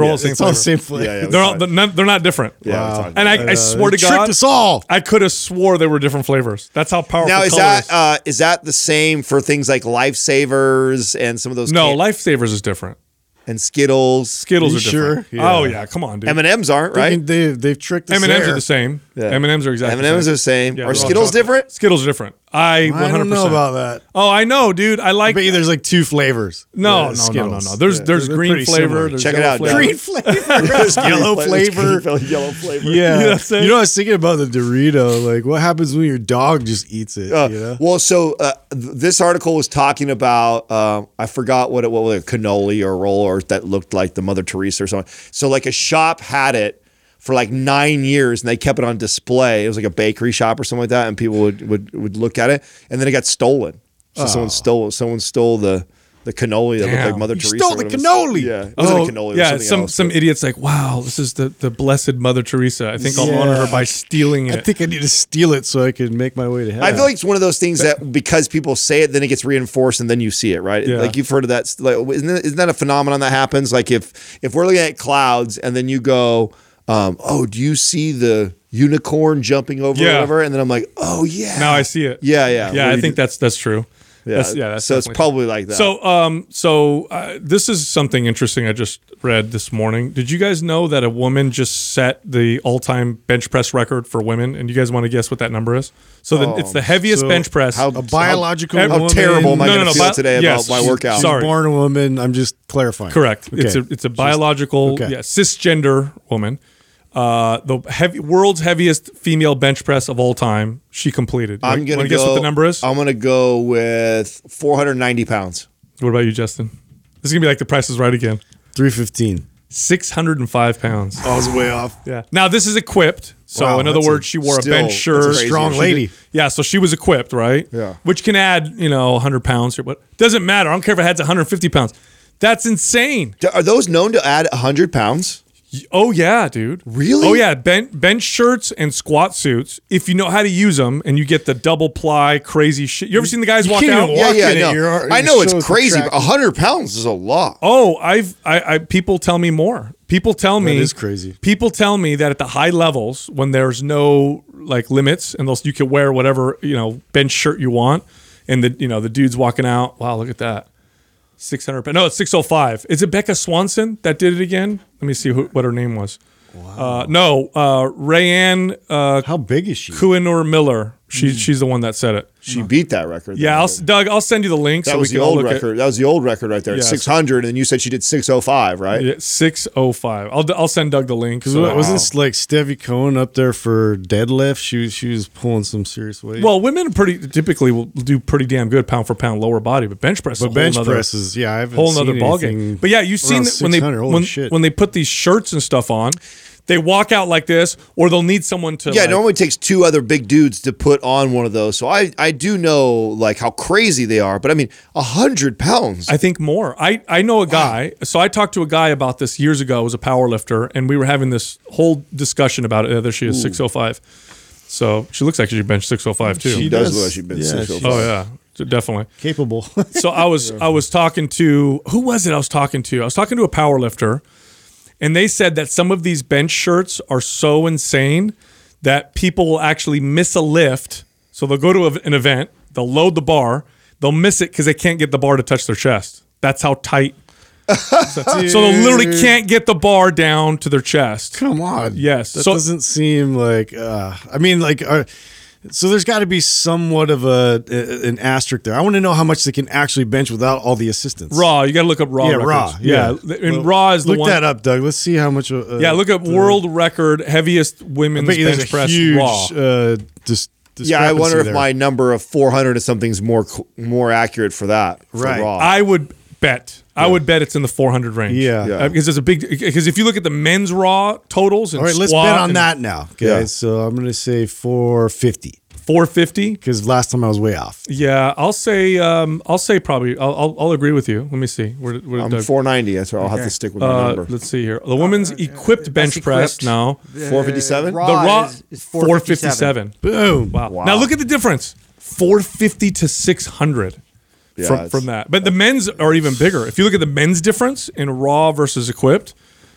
They're all the same it's all flavor. the same flavor. Yeah, yeah. They're all fine. they're not, they're not different. Yeah, we're And I, about I swear to They tricked God, us all. I could have swore they were different flavors. That's how powerful. Now is color that is. uh, is that the same for things like lifesavers and some of those? no can- lifesavers is different. and Skittles. Skittles You are different. Yeah. Oh yeah, come on, dude. M and M's aren't They right. can- They, they've tricked us M and M's are the same. Yeah. M and M's are exactly. M and M's the are the same. Yeah, are Skittles different? Skittles are different. I 100. I don't know about that. Oh, I know, dude. I like. I bet you there's like two flavors. no, uh, no, no, no, no. There's Yeah. there's green flavor. There's Check it out, flavor. Green flavor. There's yellow flavor. yellow flavor. Yeah. You know what I'm? You know, I was thinking about the Dorito. Like, what happens when your dog just eats it? Uh, you know? Well, so uh, th- this article was talking about um, I forgot what it what was it, cannoli or roll or that looked like the Mother Teresa or something. So like a shop had it for like nine years and they kept it on display. It was like a bakery shop or something like that, and people would would, would look at it, and then it got stolen. So oh. someone stole someone stole the the cannoli that looked like Mother You Teresa. stole the cannoli? Yeah, it wasn't Oh, a cannoli. It was yeah, some else, some but- idiots like, wow, this is the the blessed Mother Teresa. I think I'll honor her by stealing it. I think I need to steal it so I can make my way to heaven. I feel like it's one of those things that because people say it, then it gets reinforced, and then you see it, right? Yeah. Like you've heard of that. Like, isn't that, isn't that a phenomenon that happens? Like if if we're looking at clouds, and then you go, um, "Oh, do you see the unicorn jumping over Yeah. or whatever?" And then I'm like, "Oh yeah." now I see it. Yeah, yeah, yeah. I think do- that's that's true. Yeah, That's, yeah. That's so it's definitely- probably like that. So, um, so uh, this is something interesting I just read this morning. Did you guys know that a woman just set the all-time bench press record for women? And you guys want to guess what that number is? So the, it's the heaviest so bench press. how- a biological How woman. terrible am I No, going no, to no, feel but- today yes, about my she's- workout? She's Sorry. born a woman. I'm just clarifying. Correct. Okay. It's a it's a biological, okay. yeah, cisgender woman. Uh, the heavy world's heaviest female bench press of all time. She completed. I'm You going wanna to guess what the number is. I'm going to go with 490 pounds. what about you, Justin? This is gonna be like the Price is Right again. 315. Six hundred and five pounds. I was way off. Yeah. Now this is equipped. So Wow, in other that's a- words, she wore a bench shirt. crazy. Strong She lady. Yeah, so she was equipped, right? Yeah. Which can add, you know, 100 pounds or what. Doesn't matter. I don't care if it adds 150 pounds. That's insane. Are those known to add 100 pounds? Oh yeah, dude. Really? Oh yeah, bench bench shirts and squat suits. If you know how to use them, and you get the double ply crazy shit. You ever seen the guys walk out? even Yeah, Walking yeah, it, no. you're- I know it's crazy, but 100 pounds is a lot. Oh, I've I, I people tell me more. People tell me is crazy. People tell me that at the high levels, when there's no like limits, and those you can wear whatever you know bench shirt you want, and the you know the dude's walking out. Wow, look at that, six hundred. No, it's six oh five. Is it Becca Swanson that did it again? Let me see who, what her name was. Uh, no, uh, Rayanne uh, How big is she? Kuinur Miller. She, mm-hmm. She's the one that said it. She beat that record. Yeah. I'll, Doug, I'll send you the link. that so was we the can old look at- record. that was the old record right there. Yeah, so- 600, and you said she did 605, right? Yeah, 605. I'll, I'll send Doug the link. Because so- wasn't like Stefi Cohen up there for deadlift? She was she was pulling some serious weight. Well, women pretty typically will do pretty damn good pound for pound lower body, but bench press, is but a bench whole nother, press is yeah, I haven't whole seen nother ballgame. anything But yeah, you've seen that when they when, shit. when they put these shirts and stuff on, they walk out like this, or they'll need someone to Yeah, like, it normally takes two other big dudes to put on one of those. So I, I do know like how crazy they are, but I mean, a 100 pounds. I think more. I, I know a guy. So I talked to a guy about this years ago. Was a power lifter, and we were having this whole discussion about it. Uh, There she is, six oh five. So she looks like she benched six oh five too. she does look like she's been yeah, 605. oh yeah, definitely. capable. so I was I was talking to who was it I was talking to? I was talking to a power lifter and they said that some of these bench shirts are so insane that people will actually miss a lift. So they'll go to a- an event, they'll load the bar, they'll miss it because they can't get the bar to touch their chest. That's how tight. so, so they literally can't get the bar down to their chest. Come on. Yes. That So- doesn't seem like. Uh, I mean, like. Uh, so there's got to be somewhat of a, a- an asterisk there. I want to know how much they can actually bench without all the assistance. Raw, you got to look up raw. Yeah, records. raw. Yeah, Yeah. and Well, raw is the Look one. that up, Doug. Let's see how much. Uh, Yeah, look up world record heaviest I women's bet you there's bench a press huge. raw. Uh, dis- yeah, I wonder if discrepancy my number of 400 or something is more more accurate for that. For Right. Raw. I would bet. I would bet it's in the 400 range. Yeah. Yeah. Uh, because there's a big. Because if you look at the men's raw totals and All right, let's bet on and that now. Okay, Yeah. so I'm going to say 450 450. because last time I was way off. Yeah, I'll say. Um, I'll say probably. I'll, I'll, I'll agree with you. Let me see. Where, did- where did I'm Doug- 490. That's why I'll have to stick with my uh, number. let's see here. The women's equipped bench press equipped. now. 457? The raw is, is 457. Boom. Wow. Wow. Now look at the difference. 450 to 600. Yeah, from, from that. But the men's are even bigger. If you look at the men's difference in raw versus equipped,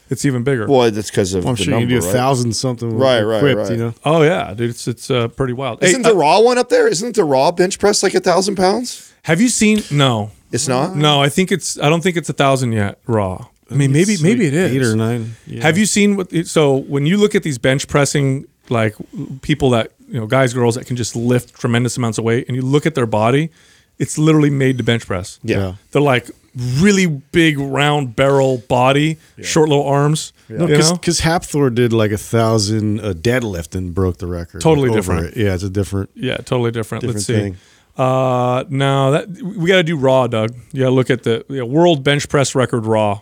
it's even bigger. Well, that's because of I'm the sure number, you can do a right? thousand something. Right, right, equipped, right. You know, oh yeah, dude, it's it's uh, pretty wild. Isn't uh, the raw one up there? Isn't the raw bench press like a thousand pounds? have you seen? No, It's not. no. I think it's. I don't think it's a thousand yet. Raw. I mean, maybe It's maybe like it is eight or nine. Yeah. Have you seen what? So when you look at these bench pressing, like people that you know, guys, girls that can just lift tremendous amounts of weight, and you look at their body, it's literally made to bench press. Yeah. Yeah. They're like really big, round barrel body, short little arms. No, because Hafthor did like a thousand uh, deadlift and broke the record. Totally like, different. it. Yeah, it's a different. Yeah, totally different. Different Let's see. thing. Uh, no, that we got to do raw, Doug. Yeah, look at the yeah, world bench press record raw.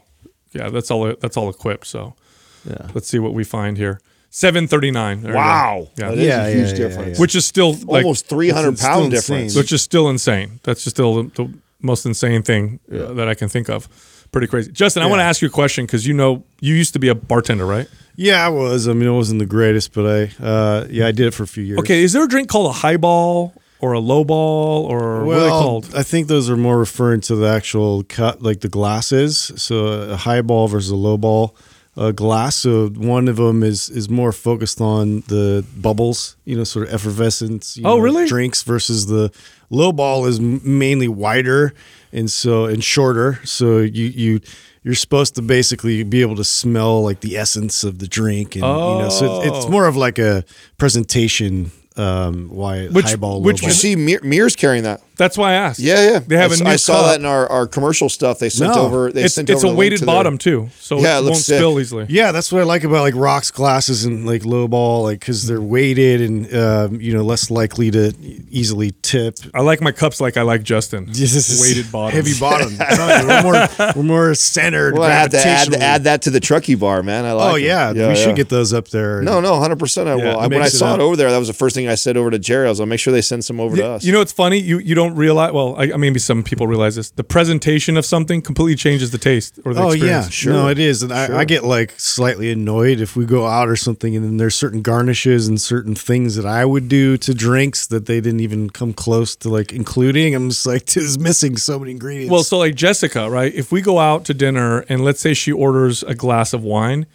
Yeah, that's all. That's all equipped. So Yeah. let's see what we find here. Seven thirty nine. Wow. Yeah. That is Yeah, a huge yeah, yeah, difference. yeah. Which is still like, Almost 300 It's still pound insane. difference. which is still insane. That's just still the, the most insane thing uh, that I can think of. Pretty crazy. Justin, I want to ask you a question because you know you used to be a bartender, right? Yeah, I was. I mean, it wasn't the greatest, but I, uh, yeah, I did it for a few years. Okay, is there a drink called a highball or a low ball or what are they called? I think those are more referring to the actual cut, like the glasses. So a high ball versus a low ball uh, glass. So one of them is is more focused on the bubbles, you know, sort of effervescence. you Oh, know, really? Drinks versus the low ball is mainly wider and so and shorter. So you you. You're supposed to basically be able to smell like the essence of the drink, and you know, so it's, it's Oh. more of like a presentation. Um, why Which- highball, which low you see Miir- Miir's carrying that. That's why I asked. Yeah, yeah. They have I, a s- new I saw cup. that in our, our commercial stuff. They sent No. over. They it's sent it's over a the link weighted to their- bottom too, so Yeah, it it, won't sick. spill easily. Yeah, that's what I like about like rocks glasses and like low ball, like because they're weighted and um, you know less likely to easily tip. I like my cups like I like Justin. weighted bottom. heavy bottom. we're more we're more centered. Well, I had to add, add that to the Truckee bar, man. I like Oh it. yeah, we should get those up there. No, no, hundred percent. I will. Yeah, I, when I saw it over there, that was the first thing I said over to Jerry. I was like, make sure they send some over to us. you know it's funny? You you don't realize. Well, I, I maybe some people realize this. The presentation of something completely changes the taste or the Oh experience. yeah, Sure. no, it is, and I, I get like slightly annoyed if we go out or something, and then there's certain garnishes and certain things that I would do to drinks that they didn't even come close to like including. I'm just like, this is missing so many ingredients. Well, so like Jessica, right? If we go out to dinner and let's say she orders a glass of wine,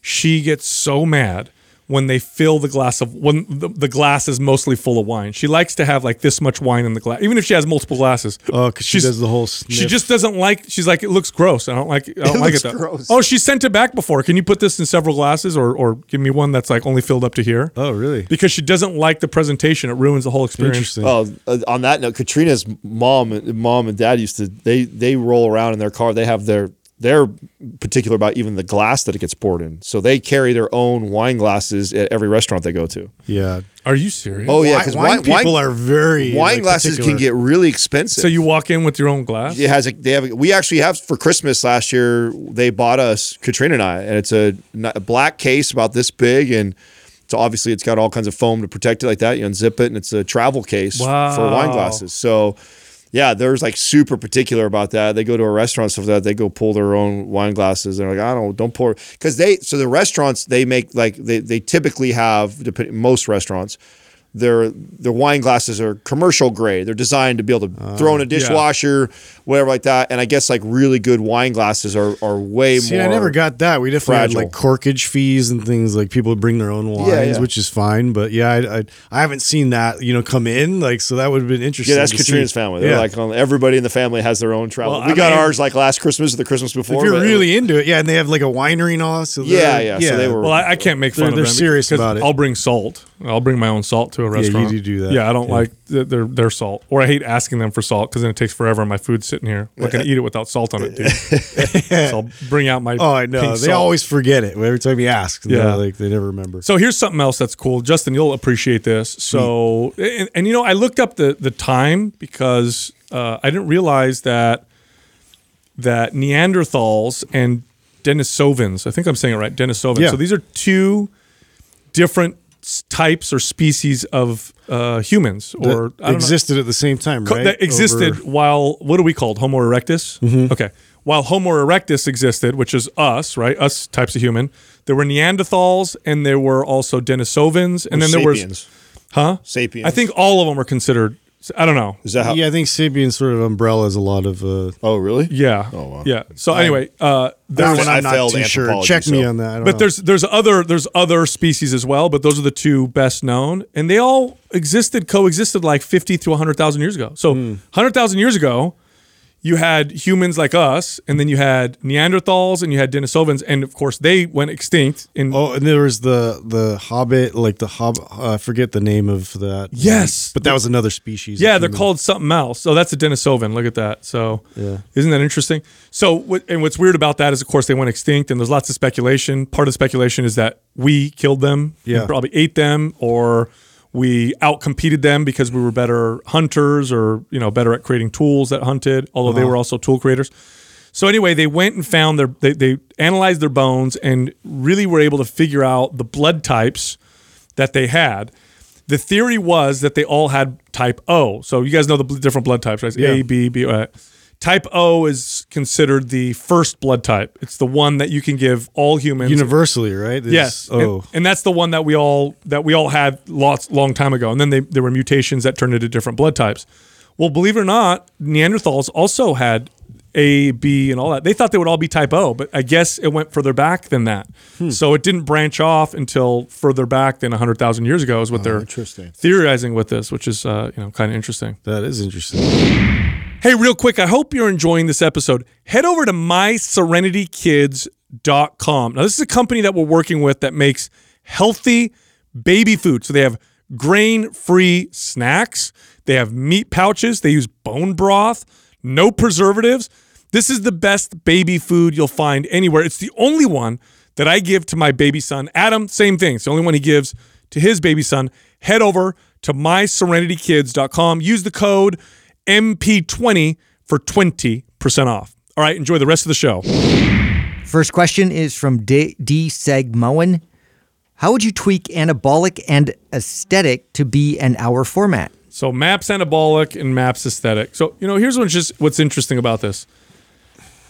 she gets so mad when they fill the glass of when the, the glass is mostly full of wine. She likes to have like this much wine in the glass, even if she has multiple glasses. Oh, 'cause she does the whole She just doesn't like. She's like, it looks gross. I don't like. I don't like looks it. That. gross. Oh, she sent it back before. Can you put this in several glasses, or or give me one that's like only filled up to here? oh really? Because she doesn't like the presentation. It ruins the whole experience. Interesting. Oh, uh, on that note, Katrina's mom, mom and dad used to they they roll around in their car. They have their they're particular about even the glass that it gets poured in. So they carry their own wine glasses at every restaurant they go to. Yeah. Are you serious? Oh yeah, because wine wine, people wine, are very wine like, glasses can get really expensive. So you walk in with your own glass? it has a, they have a, we actually have for Christmas last year they bought us Katrina and I and it's a black case about this big and so obviously it's got all kinds of foam to protect it like that you unzip it and it's a travel case for wine glasses so yeah there's like super particular about that. They go to a restaurant stuff like that they go pull their own wine glasses. They're like I don't don't pour because they so the restaurants they make like they they typically have most restaurants their their wine glasses are commercial grade. They're designed to be able to oh, throw in a dishwasher, whatever like that. And I guess like really good wine glasses are are way more See, more. I never got that. We definitely fragile. had like corkage fees and things like people would bring their own wines, Yeah, yeah. which is fine. But yeah, I, I I haven't seen that you know come in like so that would have been interesting. Yeah, that's to Katrina's see. family. They're Yeah. like everybody in the family has their own travel. Well, we I got mean- ours like last Christmas or the Christmas before. if you're but- really into it, yeah, and they have like a winery and all. So Yeah, they're- yeah, so they were- Well, I, I can't make fun They're- of they're them serious 'cause about it. I'll bring salt. I'll bring my own salt to a you restaurant. do do that. Yeah, I don't Yeah. like th- their their salt, or I hate asking them for salt because then it takes forever. and My food's sitting here. I'm not gonna eat it without salt on it, dude. so I'll bring out my. Oh, I know. They always forget it every time you ask. Yeah. Yeah, like they never remember. So here's something else that's cool, Justin. You'll appreciate this. So, and, and you know, I looked up the the time because uh, I didn't realize that that Neanderthals and Denisovans. I think I'm saying it right. Denisovans. Yeah. So these are two different types or species of uh, humans, or don't know existed at the same time, right? that existed Over- while what are we called Homo erectus? Mm-hmm. Okay, while Homo erectus existed, which is us, right? Us types of human. There were Neanderthals, and there were also Denisovans, and then there was Sapiens. huh? Sapiens. I think all of them are considered. I don't know. Is that how? yeah, I think sapien sort of umbrellas a lot of. Uh, Oh, really? Yeah. Oh, wow. Yeah. So anyway, uh, that there's one I I'm not failed too sure. anthropology, Check me so- on that. I don't but know. there's there's other there's other species as well, but those are the two best known, and they all existed coexisted like fifty to hundred thousand years ago. So Hmm. hundred thousand years ago, you had humans like us, and then you had Neanderthals, and you had Denisovans, and of course they went extinct. In Oh, and there was the the Hobbit, like the Hob. Uh, I forget the name of that. Yes. but that was another species. yeah, they're human. called something else. So that's a Denisovan. Look at that. So Yeah. isn't that interesting? So and what's weird about that is, of course, they went extinct, and there's lots of speculation. Part of the speculation is that we killed them, Yeah. probably ate them, or we outcompeted them because we were better hunters, or you know, better at creating tools that hunted. Although they were also tool creators. So anyway, they went and found their they, they analyzed their bones and really were able to figure out the blood types that they had. The theory was that they all had type O. So you guys know the different blood types, right? A, B, B. Uh, type O is considered the first blood type. It's the one that you can give all humans. universally, right? This- Yes. Oh, And, and that's the one that we all that we all had lots long time ago. And then they, there were mutations that turned into different blood types. Well, believe it or not, Neanderthals also had A, B, and all that. They thought they would all be type O, but I guess it went further back than that. So it didn't branch off until further back than 100,000 years ago is what they're interesting. theorizing with this, which is uh, you know kind of interesting. that is interesting. Hey, real quick, I hope you're enjoying this episode. Head over to myserenitykids.com. Now, this is a company that we're working with that makes healthy baby food. So they have grain free snacks, they have meat pouches, they use bone broth, no preservatives. This is the best baby food you'll find anywhere. It's the only one that I give to my baby son. Adam, same thing. It's the only one he gives to his baby son. Head over to myserenitykids.com. Use the code MP20 for 20% off. All right, enjoy the rest of the show. First question is from D. D. Seg Moen. How would you tweak anabolic and aesthetic to be an hour format? So maps anabolic and maps aesthetic. So you know, here's what's just what's interesting about this.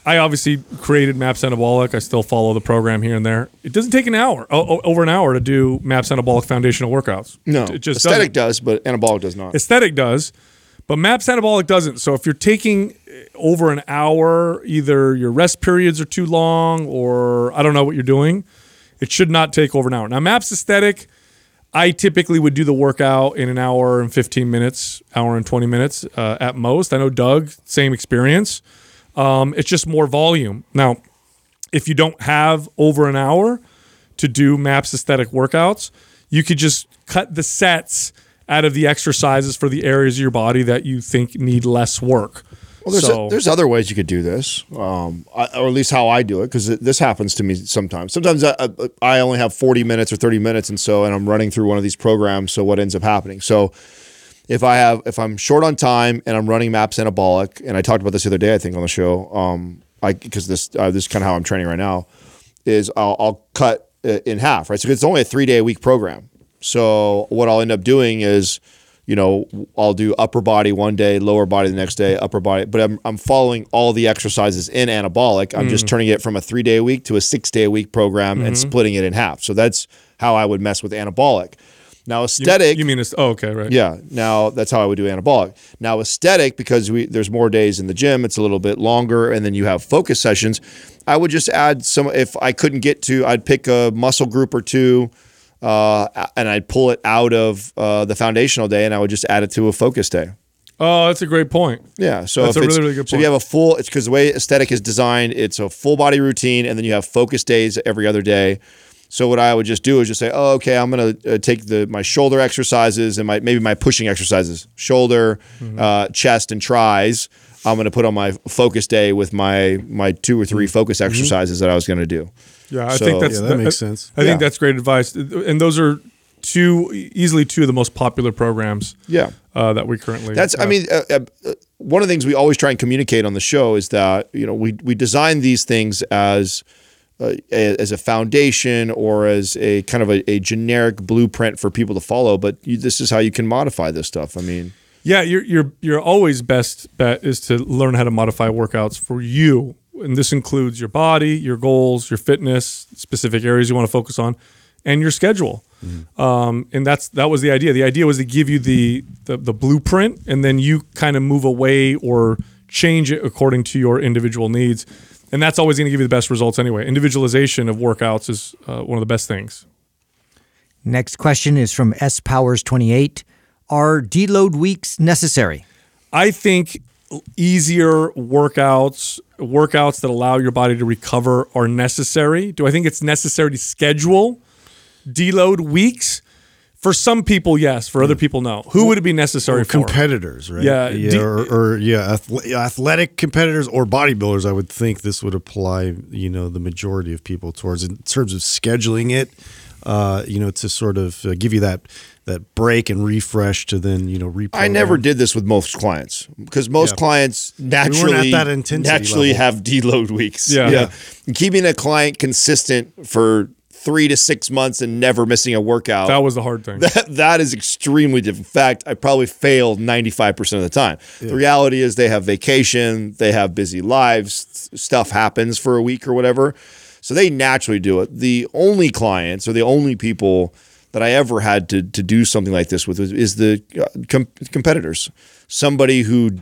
I obviously created Maps Anabolic. I still follow the program here and there. It doesn't take an hour, o- o- over an hour, to do Maps Anabolic foundational workouts. No, it just aesthetic doesn't. does, but anabolic does not. Aesthetic does, but Maps Anabolic doesn't. So if you're taking eh, over an hour, either your rest periods are too long, or I don't know what you're doing. It should not take over an hour. Now, Maps Aesthetic, I typically would do the workout in an hour and 15 minutes, hour and 20 minutes uh, at most. I know Doug, same experience. Um, it's just more volume. Now, if you don't have over an hour to do MAPS aesthetic workouts, you could just cut the sets out of the exercises for the areas of your body that you think need less work. Well, there's, so, there's other ways you could do this, um, I, or at least how I do it, because this happens to me sometimes. Sometimes I, I- only have 40 minutes or 30 minutes, and so and I'm running through one of these programs. So what ends up happening? So if I have if I'm short on time and I'm running Maps Anabolic, and I talked about this the other day, I think on the show, um, I because this uh, this is kind of how I'm training right now, is I'll, I'll cut it in half, right? So it's only a three day a week program. So what I'll end up doing is, you know, I'll do upper body one day, lower body the next day, upper body. But I'm, I'm following all the exercises in anabolic. I'm just mm. turning it from a three day a week to a six day a week program and mm-hmm. splitting it in half. So that's how I would mess with anabolic. Now aesthetic. you mean it's oh okay right Yeah. Now that's how I would do anabolic. Now aesthetic because we there's more days in the gym, it's a little bit longer, and then you have focus sessions. I would just add some. If I couldn't get to, I'd pick a muscle group or two, uh, and I'd pull it out of uh, the foundational day, and I would just add it to a focus day. oh that's a great point Yeah, so That's if a really, really good point. so you have a full, it's because the way aesthetic is designed, it's a full body routine, and then you have focus days every other day. So what I would just do is just say, oh, okay, I'm gonna uh, take the my shoulder exercises and my maybe my pushing exercises, shoulder, Mm-hmm. uh, chest, and tries. I'm gonna put on my focus day with my my two or Mm-hmm. 3 focus exercises that I was gonna do. Yeah I So- think that's Yeah, that makes sense. I think Yeah. that's great advice and those are two easily two of the most popular programs Yeah. uh, that we currently That's, I mean, uh, uh, uh, one of the things we always try and communicate on the show is that you know we we design these things as uh, a, as a foundation or as a kind of a, a generic blueprint for people to follow. But you, this is how you can modify this stuff. I mean, Yeah, your your your always best bet is to learn how to modify workouts for you, and this includes your body, your goals, your fitness, specific areas you want to focus on, and your schedule. Um, and that's that was the idea. The idea was to give you the the, the blueprint, and then you kind of move away or change it according to your individual needs. And that's always going to give you the best results anyway. Individualization of workouts is uh, one of the best things. Next question is from S Powers 28. Are deload weeks necessary? I think easier workouts, workouts that allow your body to recover are necessary? Do I think it's necessary to schedule deload weeks? For some people, yes. For other people, no. Who would it be necessary Or for? competitors, right? Yeah, yeah, or, or yeah, athletic competitors or bodybuilders. I would think this would apply. You know, the majority of people towards in terms of scheduling it. Uh, you know, to sort of uh, give you that that break and refresh to then you know reprogram. I never did this with most clients because most Yeah. clients naturally at that naturally level. have deload weeks. Yeah. Yeah. And keeping a client consistent for three to six months and never missing a workout. That was the hard thing. that, that is extremely difficult. In fact, I probably failed 95% of the time. The reality is they have vacation, they have busy lives, stuff happens for a week or whatever. So they naturally do it. The only clients or the only people that I ever had to, to do something like this with is, the uh, com- competitors. Somebody who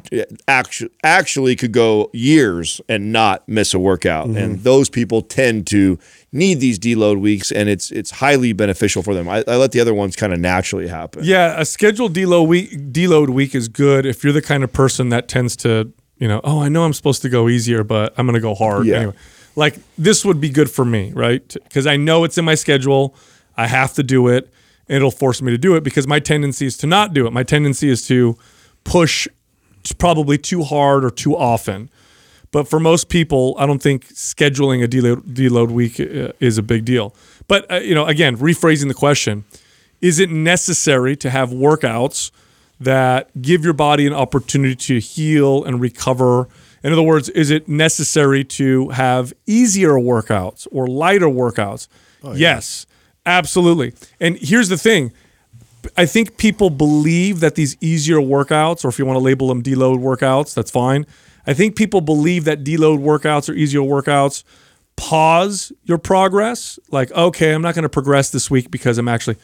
actually actually could go years and not miss a workout, and those people tend to need these deload weeks, and it's it's highly beneficial for them. I, I let the other ones kind of naturally happen. Yeah, a scheduled deload week deload week is good if you're the kind of person that tends to, you know, oh, I know I'm supposed to go easier, but I'm going to go hard Yeah. anyway. Like this would be good for me, right? Because I know it's in my schedule. I have to do it. And it'll force me to do it because my tendency is to not do it. My tendency is to push probably too hard or too often. But for most people, I don't think scheduling a deload, deload week uh, is a big deal. But uh, you know, again, rephrasing the question: Is it necessary to have workouts that give your body an opportunity to heal and recover? In other words, is it necessary to have easier workouts or lighter workouts? Yes, absolutely. And here's the thing: I think people believe that these easier workouts, or if you want to label them deload workouts, that's fine. I think people believe that deload workouts or easier workouts pause your progress. Like, okay, I'm not going to progress this week because I'm actually.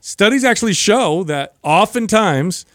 Studies actually show that oftentimes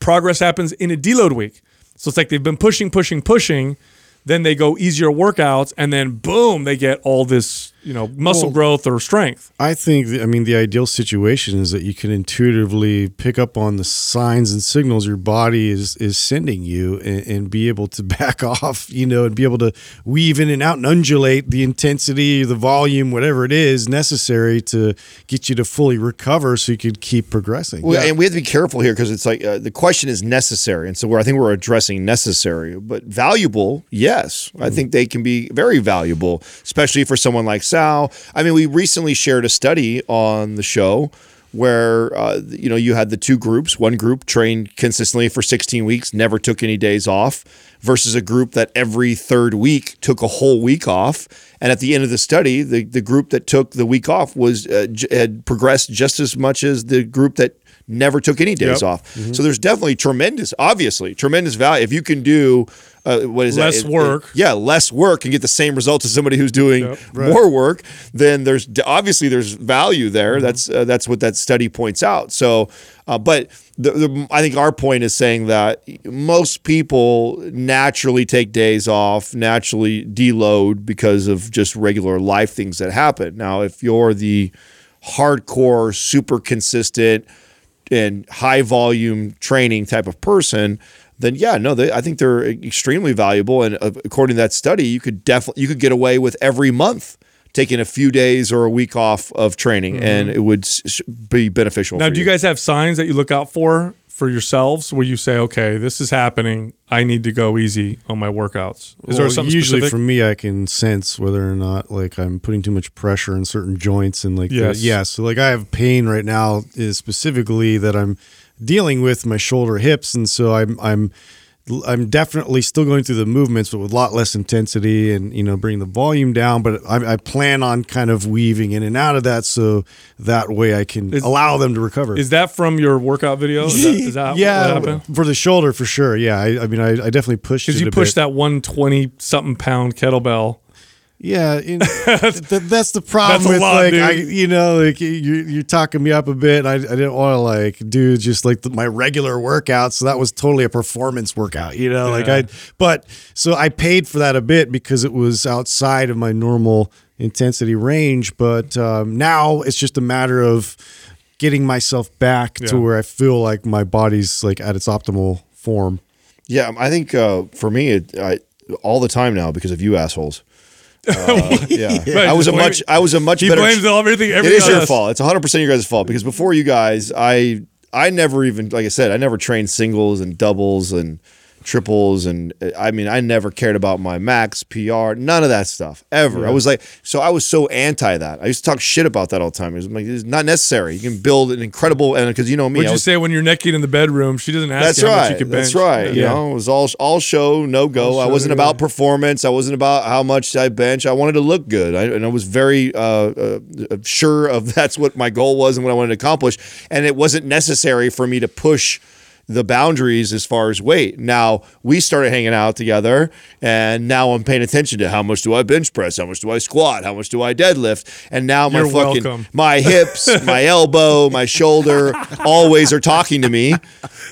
progress happens in a deload week. So it's like they've been pushing, pushing, pushing. Then they go easier workouts, and then boom, they get all this, you know, muscle Well- growth or strength. I think, I mean, the ideal situation is that you can intuitively pick up on the signs and signals your body is is sending you, and, and be able to back off, you know, and be able to weave in and out and undulate the intensity, the volume, whatever it is necessary to get you to fully recover, so you could keep progressing. Well, And we have to be careful here because it's like uh, the question is necessary, and so we're, I think we're addressing necessary, but valuable. Yes, I think they can be very valuable, especially for someone like Sal. I mean, we recently shared a study on the show where uh, you know you had the two groups. One group trained consistently for 16 weeks, never took any days off, versus a group that every third week took a whole week off. And at the end of the study, the the group that took the week off was uh, j- had progressed just as much as the group that never took any days Yep. off. So there's definitely tremendous, obviously, tremendous value if you can do. Uh, what is it? Less that? work. yeah, less work and get the same results as somebody who's doing Yep. more work. Then there's obviously there's value there. Mm-hmm. That's uh, that's what that study points out. So, uh, but the, the, I think our point is saying that most people naturally take days off, naturally deload because of just regular life things that happen. Now, if you're the hardcore, super consistent, and high volume training type of person, then yeah, no, they, I think they're extremely valuable. And uh, according to that study, you could definitely you could get away with every month taking a few days or a week off of training, and it would s- be beneficial. Now, for do you guys have signs that you look out for for yourselves where you say, okay, this is happening. I need to go easy on my workouts? Is there something usually specific? for me I can sense whether or not like I'm putting too much pressure in certain joints and like the- Yes. yeah so like I have pain right now is specifically that I'm dealing with my shoulder hips and so I'm I'm I'm definitely still going through the movements but with a lot less intensity and you know bringing the volume down but I, I plan on kind of weaving in and out of that so that way I can Is- allow them to recover is that from your workout video? Is that, is that what yeah for the shoulder for sure yeah I, I mean I, I definitely pushed Because you pushed bit. that 120 something pound kettlebell. Yeah, in, th- that's the problem That's a with lot, like dude. I, you know, like you you're talking me up a bit. I, I didn't want to like do just like the, my regular workout, so that was totally a performance workout, you know. Like Yeah. I, but so I paid for that a bit because it was outside of my normal intensity range. But um, now it's just a matter of getting myself back to where I feel like my body's like at its optimal form. Yeah, I think uh, for me, it, I, all the time now because of you assholes. Uh, yeah, Right, I was a much, I was a much He better. blames everything. it is your us. fault. It's 100 percent your guys' fault because before you guys, I, I never even, like I said, I never trained singles and doubles and triples and I mean, I never cared about my max PR, none of that stuff ever. I was like, so I was so anti that. I used to talk shit about that all the time. It was like, it's not necessary. You can build an incredible, and because you know me, What'd you was- say when you're naked in the bedroom? She doesn't ask that's you how much right. you can bench. That's right. You Yeah. know, it was all all show, no go. I wasn't about performance. I wasn't about how much I bench. I wanted to look good, I, and I was very uh, uh, sure of that's what my goal was and what I wanted to accomplish. And it wasn't necessary for me to push the boundaries as far as weight. Now we started hanging out together, and now I'm paying attention to how much do I bench press, how much do I squat, how much do I deadlift, and now my You're fucking welcome. my hips, my elbow, my shoulder always are talking to me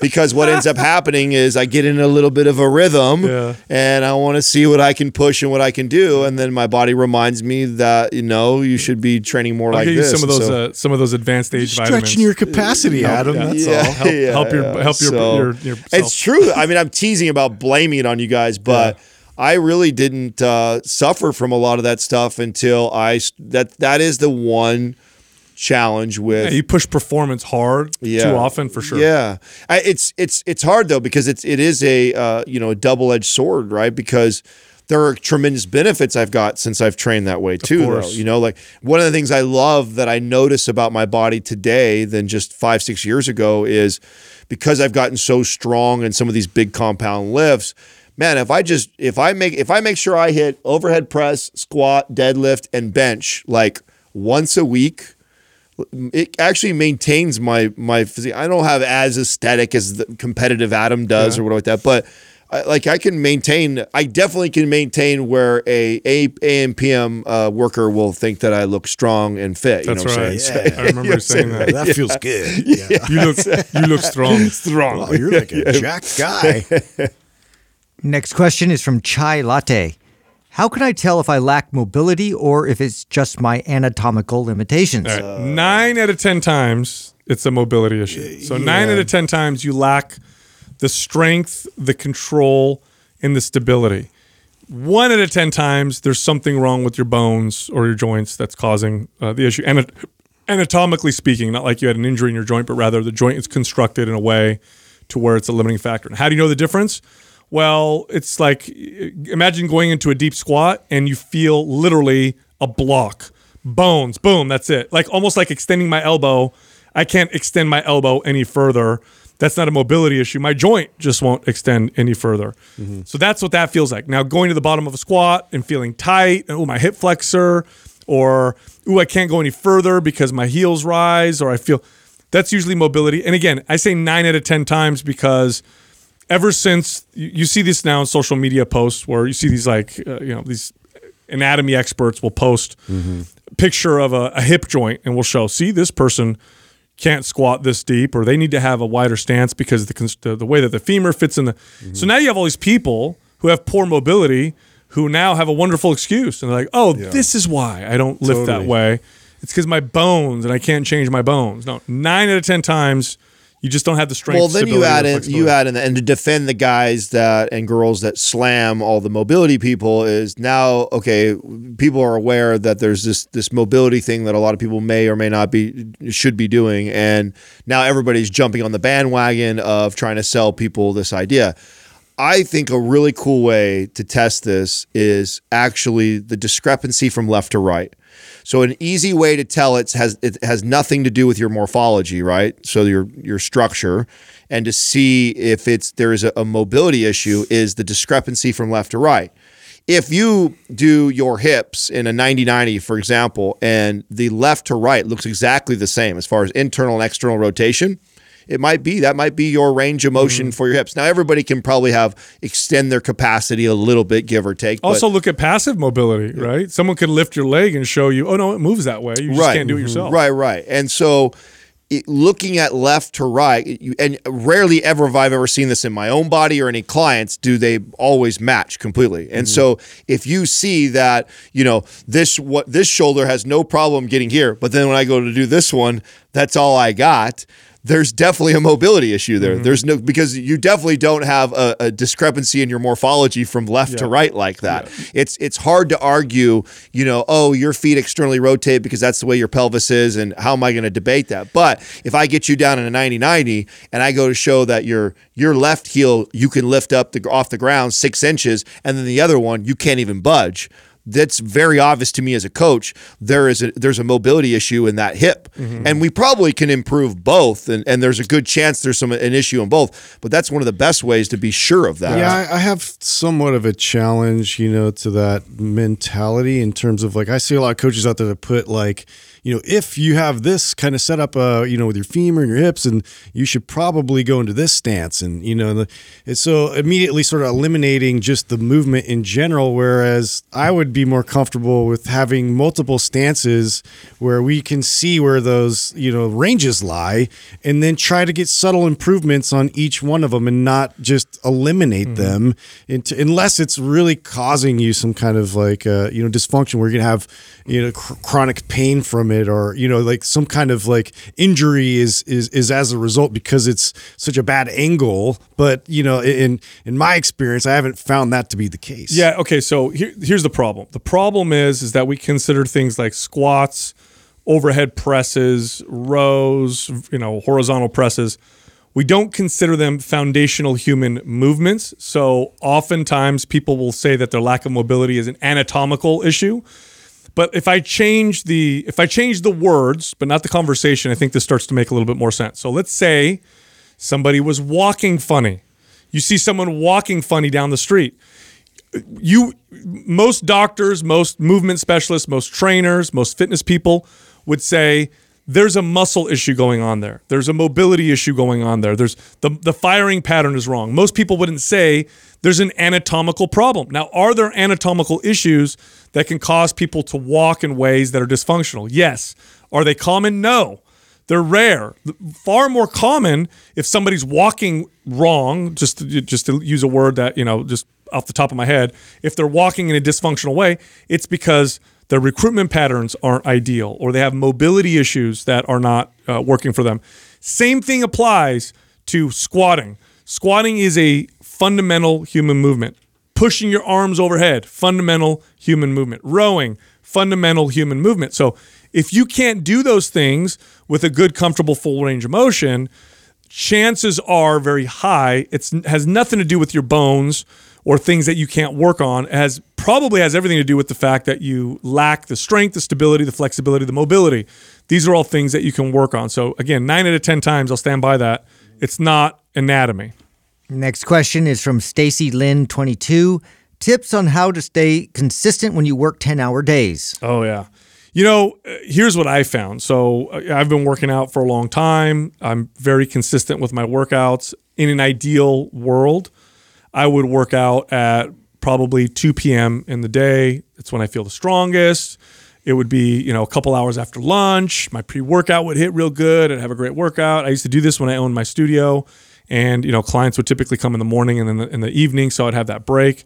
because what ends up happening is I get in a little bit of a rhythm Yeah. and I want to see what I can push and what I can do. And then my body reminds me that, you know, you should be training more I'll like give you this. some of those So- uh, some of those advanced age vitamins. Stretching your capacity, Adam. yeah. That's yeah, all. Help- yeah, help your- help your- So, your-. It's true. I mean, I'm teasing about blaming it on you guys, but I really didn't uh, suffer from a lot of that stuff until I that that is the one challenge with Yeah, you push performance hard yeah. too often for sure. Yeah, I, it's it's it's hard though because it's it is a uh, you know a double edged sword, right? Because there are tremendous benefits I've got since I've trained that way too. Though course. you know, like one of the things I love that I notice about my body today than just five six years ago is because I've gotten so strong in some of these big compound lifts. Man, if I just if I make if I make sure I hit overhead press, squat, deadlift, and bench like once a week, it actually maintains my my physique. I don't have as aesthetic as the competitive Adam does or whatever like that, but I, like I can maintain. I definitely can maintain where a a AM PM uh, worker will think that I look strong and fit. You That's know what I'm right. saying? I remember you saying that. That feels good. Yeah. You look you look strong. strong. Wow, you're like a jacked guy. Next question is from Chai Latte. How can I tell if I lack mobility or if it's just my anatomical limitations? All right. nine out of ten times it's a mobility issue. So nine out of ten times you lack the strength, the control, and the stability. One out of ten times there's something wrong with your bones or your joints that's causing uh, the issue. And anatomically speaking, not like you had an injury in your joint, but rather the joint is constructed in a way to where it's a limiting factor. And how do you know the difference? Well, it's like imagine going into a deep squat and you feel literally a block, bones, boom, that's it. Like almost like extending my elbow. I can't extend my elbow any further. That's not a mobility issue. My joint just won't extend any further. So that's what that feels like. Now going to the bottom of a squat and feeling tight, and oh my hip flexor, or ooh I can't go any further because my heels rise, or I feel that's usually mobility. And again, I say nine out of ten times because ever since you, you see this now in social media posts where you see these like uh, you know these anatomy experts will post picture of a, a hip joint and will show see this person can't squat this deep or they need to have a wider stance because the the, the way that the femur fits in the mm-hmm. so now you have all these people who have poor mobility who now have a wonderful excuse and they're like oh this is why I don't lift that way. It's because my bones and I can't change my bones. No nine out of ten times you just don't have the strength Well, then you add in you add in and to defend the guys that and girls that slam all the mobility people is now okay. People are aware that there's this this mobility thing that a lot of people may or may not be should be doing, and now everybody's jumping on the bandwagon of trying to sell people this idea. I think a really cool way to test this is actually the discrepancy from left to right. So an easy way to tell it has it has nothing to do with your morphology, right? So your your structure, and to see if it's there is a, a mobility issue is the discrepancy from left to right. If you do your hips in a 90-90, for example, and the left to right looks exactly the same as far as internal and external rotation, it might be that might be your range of motion mm. for your hips. Now everybody can probably have extend their capacity a little bit, give or take. but- Also, look at passive mobility, right? Someone could lift your leg and show you, oh no, it moves that way. You just can't do it mm-hmm. yourself. Right, right. And so it, looking at left to right, you, and rarely ever have I ever seen this in my own body or any clients, do they always match completely. And mm-hmm. so if you see that, you know, this what this shoulder has no problem getting here, but then when I go to do this one, that's all I got. There's definitely a mobility issue there. Mm-hmm. There's no because you definitely don't have a, a discrepancy in your morphology from left to right like that. It's it's hard to argue, you know, oh, your feet externally rotate because that's the way your pelvis is, and how am I going to debate that? But if I get you down in a 90-90 and I go to show that your your left heel you can lift up the off the ground six inches, and then the other one you can't even budge that's very obvious to me as a coach. There is a there's a mobility issue in that hip, mm-hmm. and we probably can improve both. And, and there's a good chance there's some an issue in both. But that's one of the best ways to be sure of that. Yeah, I, I have somewhat of a challenge, you know, to that mentality in terms of like I see a lot of coaches out there that put like, you know, if you have this kind of set up, uh, you know, with your femur and your hips, and you should probably go into this stance, and you know, and the, and so immediately sort of eliminating just the movement in general. Whereas I would be more comfortable with having multiple stances where we can see where those you know ranges lie, and then try to get subtle improvements on each one of them, and not just eliminate them into, unless it's really causing you some kind of like uh, you know dysfunction where you're gonna have you know chr- chronic pain from or you know like some kind of like injury is is is as a result because it's such a bad angle. But you know in in my experience, I haven't found that to be the case. Yeah. Okay. So here, here's the problem. The problem is is that we consider things like squats, overhead presses, rows, you know, horizontal presses. We don't consider them foundational human movements. So oftentimes people will say that their lack of mobility is an anatomical issue. But if I change the if I change the words, but not the conversation, I think this starts to make a little bit more sense. So let's say somebody was walking funny. You see someone walking funny down the street you most doctors, most movement specialists, most trainers, most fitness people would say there's a muscle issue going on there. There's a mobility issue going on there. There's the the firing pattern is wrong. Most people wouldn't say there's an anatomical problem. Now, are there anatomical issues that can cause people to walk in ways that are dysfunctional? Yes. Are they common? No. They're rare. Far more common if somebody's walking wrong, just to, just to use a word that, you know, just off the top of my head, if they're walking in a dysfunctional way, it's because their recruitment patterns aren't ideal or they have mobility issues that are not uh, working for them. Same thing applies to squatting. Squatting is a fundamental human movement. Pushing your arms overhead, fundamental human movement. Rowing, fundamental human movement. So if you can't do those things with a good, comfortable full range of motion, chances are very high it has nothing to do with your bones or things that you can't work on. It has probably has everything to do with the fact that you lack the strength, the stability, the flexibility, the mobility. These are all things that you can work on. So again, nine out of ten times I'll stand by that. It's not anatomy. Next question is from Stacy Lynn, 22. Tips on how to stay consistent when you work 10 hour days. Oh yeah. You know, here's what I found. So uh, I've been working out for a long time. I'm very consistent with my workouts. In an ideal world, I would work out at probably 2 p.m. in the day. It's when I feel the strongest. It would be, you know, a couple hours after lunch. My pre-workout would hit real good. I'd have a great workout. I used to do this when I owned my studio, and you know, clients would typically come in the morning and then in the evening, so I'd have that break.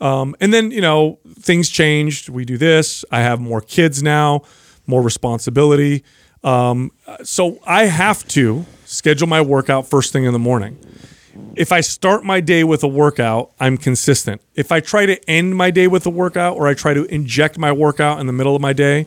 Um, and then, you know, things changed. We do this. I have more kids now, more responsibility. Um, so I have to schedule my workout first thing in the morning. If I start my day with a workout, I'm consistent. If I try to end my day with a workout or I try to inject my workout in the middle of my day,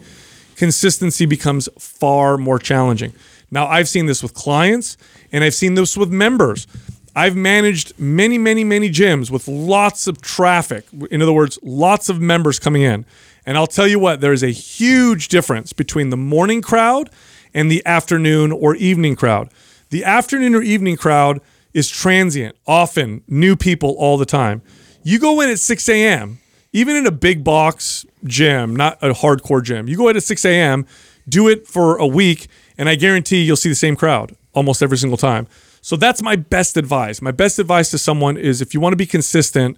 consistency becomes far more challenging. Now, I've seen this with clients and I've seen this with members. I've managed many, many, many gyms with lots of traffic. In other words, lots of members coming in. And I'll tell you what, there is a huge difference between the morning crowd and the afternoon or evening crowd. The afternoon or evening crowd is transient, often new people all the time. You go in at 6 a.m., even in a big box gym, not a hardcore gym, you go in at 6 a.m., do it for a week, and I guarantee you'll see the same crowd almost every single time. So that's my best advice. My best advice to someone is if you want to be consistent,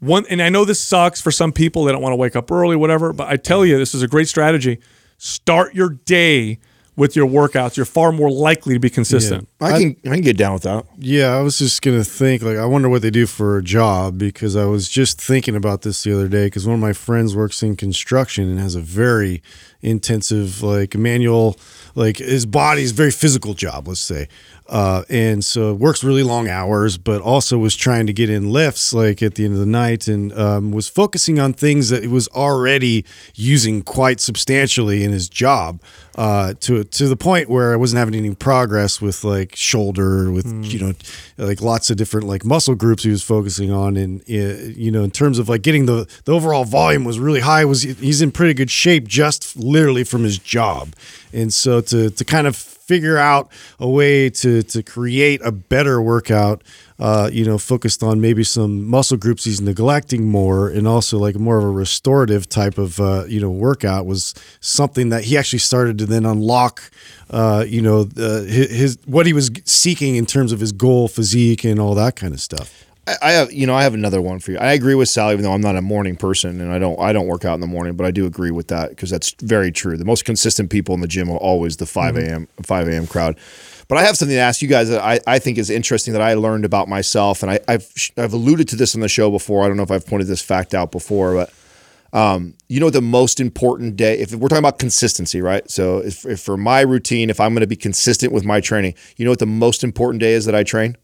one and I know this sucks for some people, they don't want to wake up early, whatever, but I tell you, this is a great strategy. Start your day with your workouts, you're far more likely to be consistent. I can I can get down with that. Yeah, I was just gonna think like I wonder what they do for a job because I was just thinking about this the other day because one of my friends works in construction and has a very intensive like manual like his body's very physical job let's say uh, and so works really long hours but also was trying to get in lifts like at the end of the night and um, was focusing on things that he was already using quite substantially in his job uh, to to the point where I wasn't having any progress with like shoulder, with you know, like lots of different like muscle groups he was focusing on, and uh, you know, in terms of like getting the the overall volume was really high. Was he's in pretty good shape just literally from his job, and so to to kind of figure out a way to to create a better workout uh, you know, focused on maybe some muscle groups he's neglecting more, and also like more of a restorative type of uh, you know workout was something that he actually started to then unlock. Uh, you know, his, his what he was seeking in terms of his goal, physique, and all that kind of stuff. I have, you know, I have another one for you. I agree with Sally, even though I'm not a morning person and I don't, I don't work out in the morning, but I do agree with that because that's very true. The most consistent people in the gym are always the 5 a.m. 5 a.m. crowd. But I have something to ask you guys that I, I think is interesting that I learned about myself, and I, have I've alluded to this on the show before. I don't know if I've pointed this fact out before, but um, you know the most important day. If we're talking about consistency, right? So if, if for my routine, if I'm going to be consistent with my training, you know what the most important day is that I train?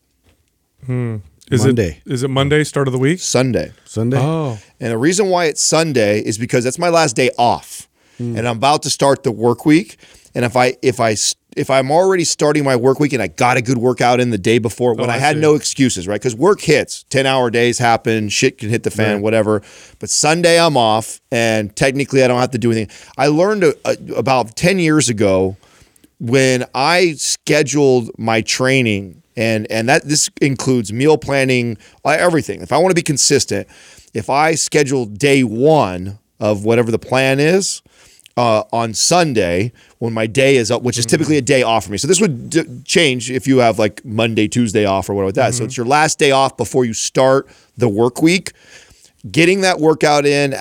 Is Monday. it is it Monday, start of the week? Sunday. Sunday. Oh, And the reason why it's Sunday is because that's my last day off, hmm. and I'm about to start the work week. And if I if I if I'm already starting my work week and I got a good workout in the day before, when Oh, I, I had see. no excuses, right? Because work hits, ten hour days happen, shit can hit the fan, whatever. But Sunday I'm off, and technically I don't have to do anything. I learned a, a, about ten years ago when I scheduled my training and and that this includes meal planning, uh, everything. If I want to be consistent, if I schedule day one of whatever the plan is uh, on Sunday when my day is up, which is typically a day off for me. So this would d- change if you have like Monday, Tuesday off or whatever like that. So it's your last day off before you start the work week getting that workout in,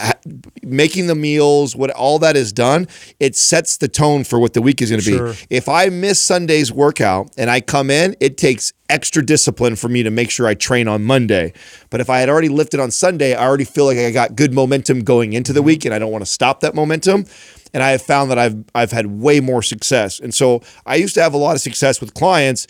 making the meals, what all that is done, it sets the tone for what the week is going to Sure. be. If I miss Sunday's workout and I come in, it takes extra discipline for me to make sure I train on Monday. But if I had already lifted on Sunday, I already feel like I got good momentum going into the mm-hmm. week and I don't want to stop that momentum. And I have found that I've I've had way more success. And so I used to have a lot of success with clients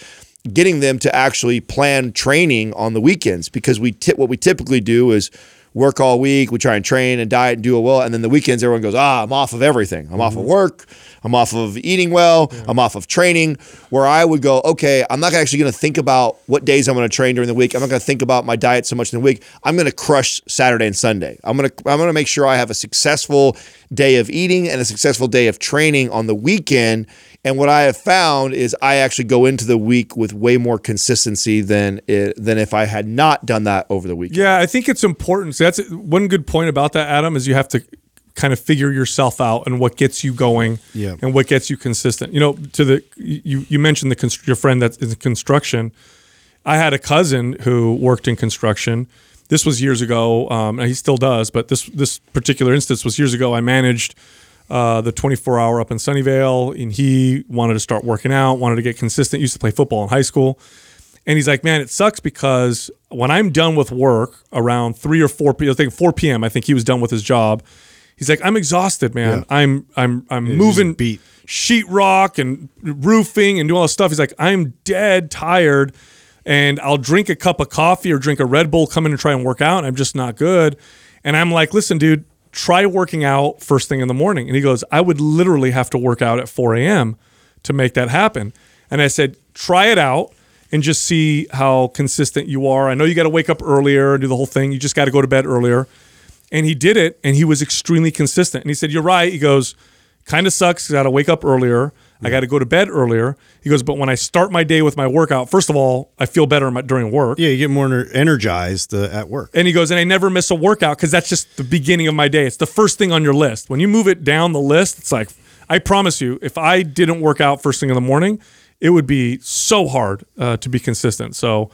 getting them to actually plan training on the weekends because we tip what we typically do is work all week. We try and train and diet and do it well. And then the weekends, everyone goes, ah, I'm off of everything. I'm off of work. I'm off of eating well. I'm off of training. Where I would go, okay, I'm not actually going to think about what days I'm going to train during the week. I'm not going to think about my diet so much in the week. I'm going to crush Saturday and Sunday. I'm going to I'm going to make sure I have a successful day of eating and a successful day of training on the weekend. And what I have found is I actually go into the week with way more consistency than it, than if I had not done that over the weekend. yeah. I think it's important. So that's one good point about that, Adam, is you have to kind of figure yourself out and what gets you going, Yeah. and what gets you consistent. You know, to the you you mentioned the const- your friend that's in construction. I had a cousin who worked in construction. This was years ago, um, and he still does. But this this particular instance was years ago. I managed uh, the 24 hour up in Sunnyvale, and he wanted to start working out, wanted to get consistent. Used to play football in high school, and he's like, "Man, it sucks because when I'm done with work around three or four p. I think 4 p.m. I think he was done with his job. He's like, I'm exhausted, man. I'm I'm I'm moving beat. sheetrock and roofing and doing all this stuff. He's like, I'm dead tired, and I'll drink a cup of coffee or drink a Red Bull, come in and try and work out, and I'm just not good. And I'm like, listen, dude, try working out first thing in the morning. And he goes, I would literally have to work out at 4 a.m. to make that happen. And I said, try it out and just see how consistent you are. I know you got to wake up earlier and do the whole thing. You just got to go to bed earlier. And he did it, and he was extremely consistent. And he said, You're right. He goes, Kind of sucks. Got to wake up earlier. I got to go to bed earlier. He goes, But when I start my day with my workout, first of all, I feel better during work. Yeah, you get more energized uh, at work. And he goes, and I never miss a workout because that's just the beginning of my day. It's the first thing on your list. When you move it down the list, it's like, I promise you, if I didn't work out first thing in the morning, it would be so hard uh, to be consistent. So,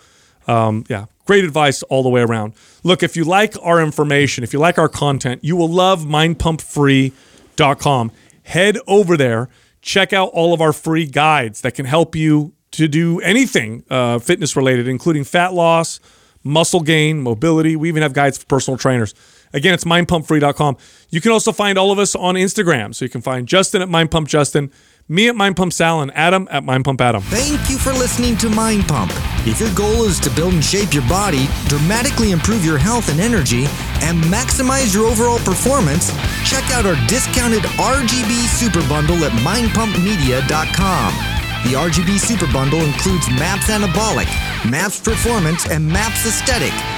um, yeah, great advice all the way around. Look, if you like our information, if you like our content, you will love mindpumpfree.com. Head over there, check out all of our free guides that can help you to do anything uh, fitness related, including fat loss, muscle gain, mobility. We even have guides for personal trainers. Again, it's mindpumpfree.com. You can also find all of us on Instagram. So you can find Justin at mindpumpjustin, me at mindpumpsal, and Adam at Mind Pump Adam. Thank you for listening to Mind Pump. If your goal is to build and shape your body, dramatically improve your health and energy, and maximize your overall performance, check out our discounted RGB Super Bundle at mindpumpmedia.com. The RGB Super Bundle includes MAPS Anabolic, MAPS Performance, and MAPS Aesthetic.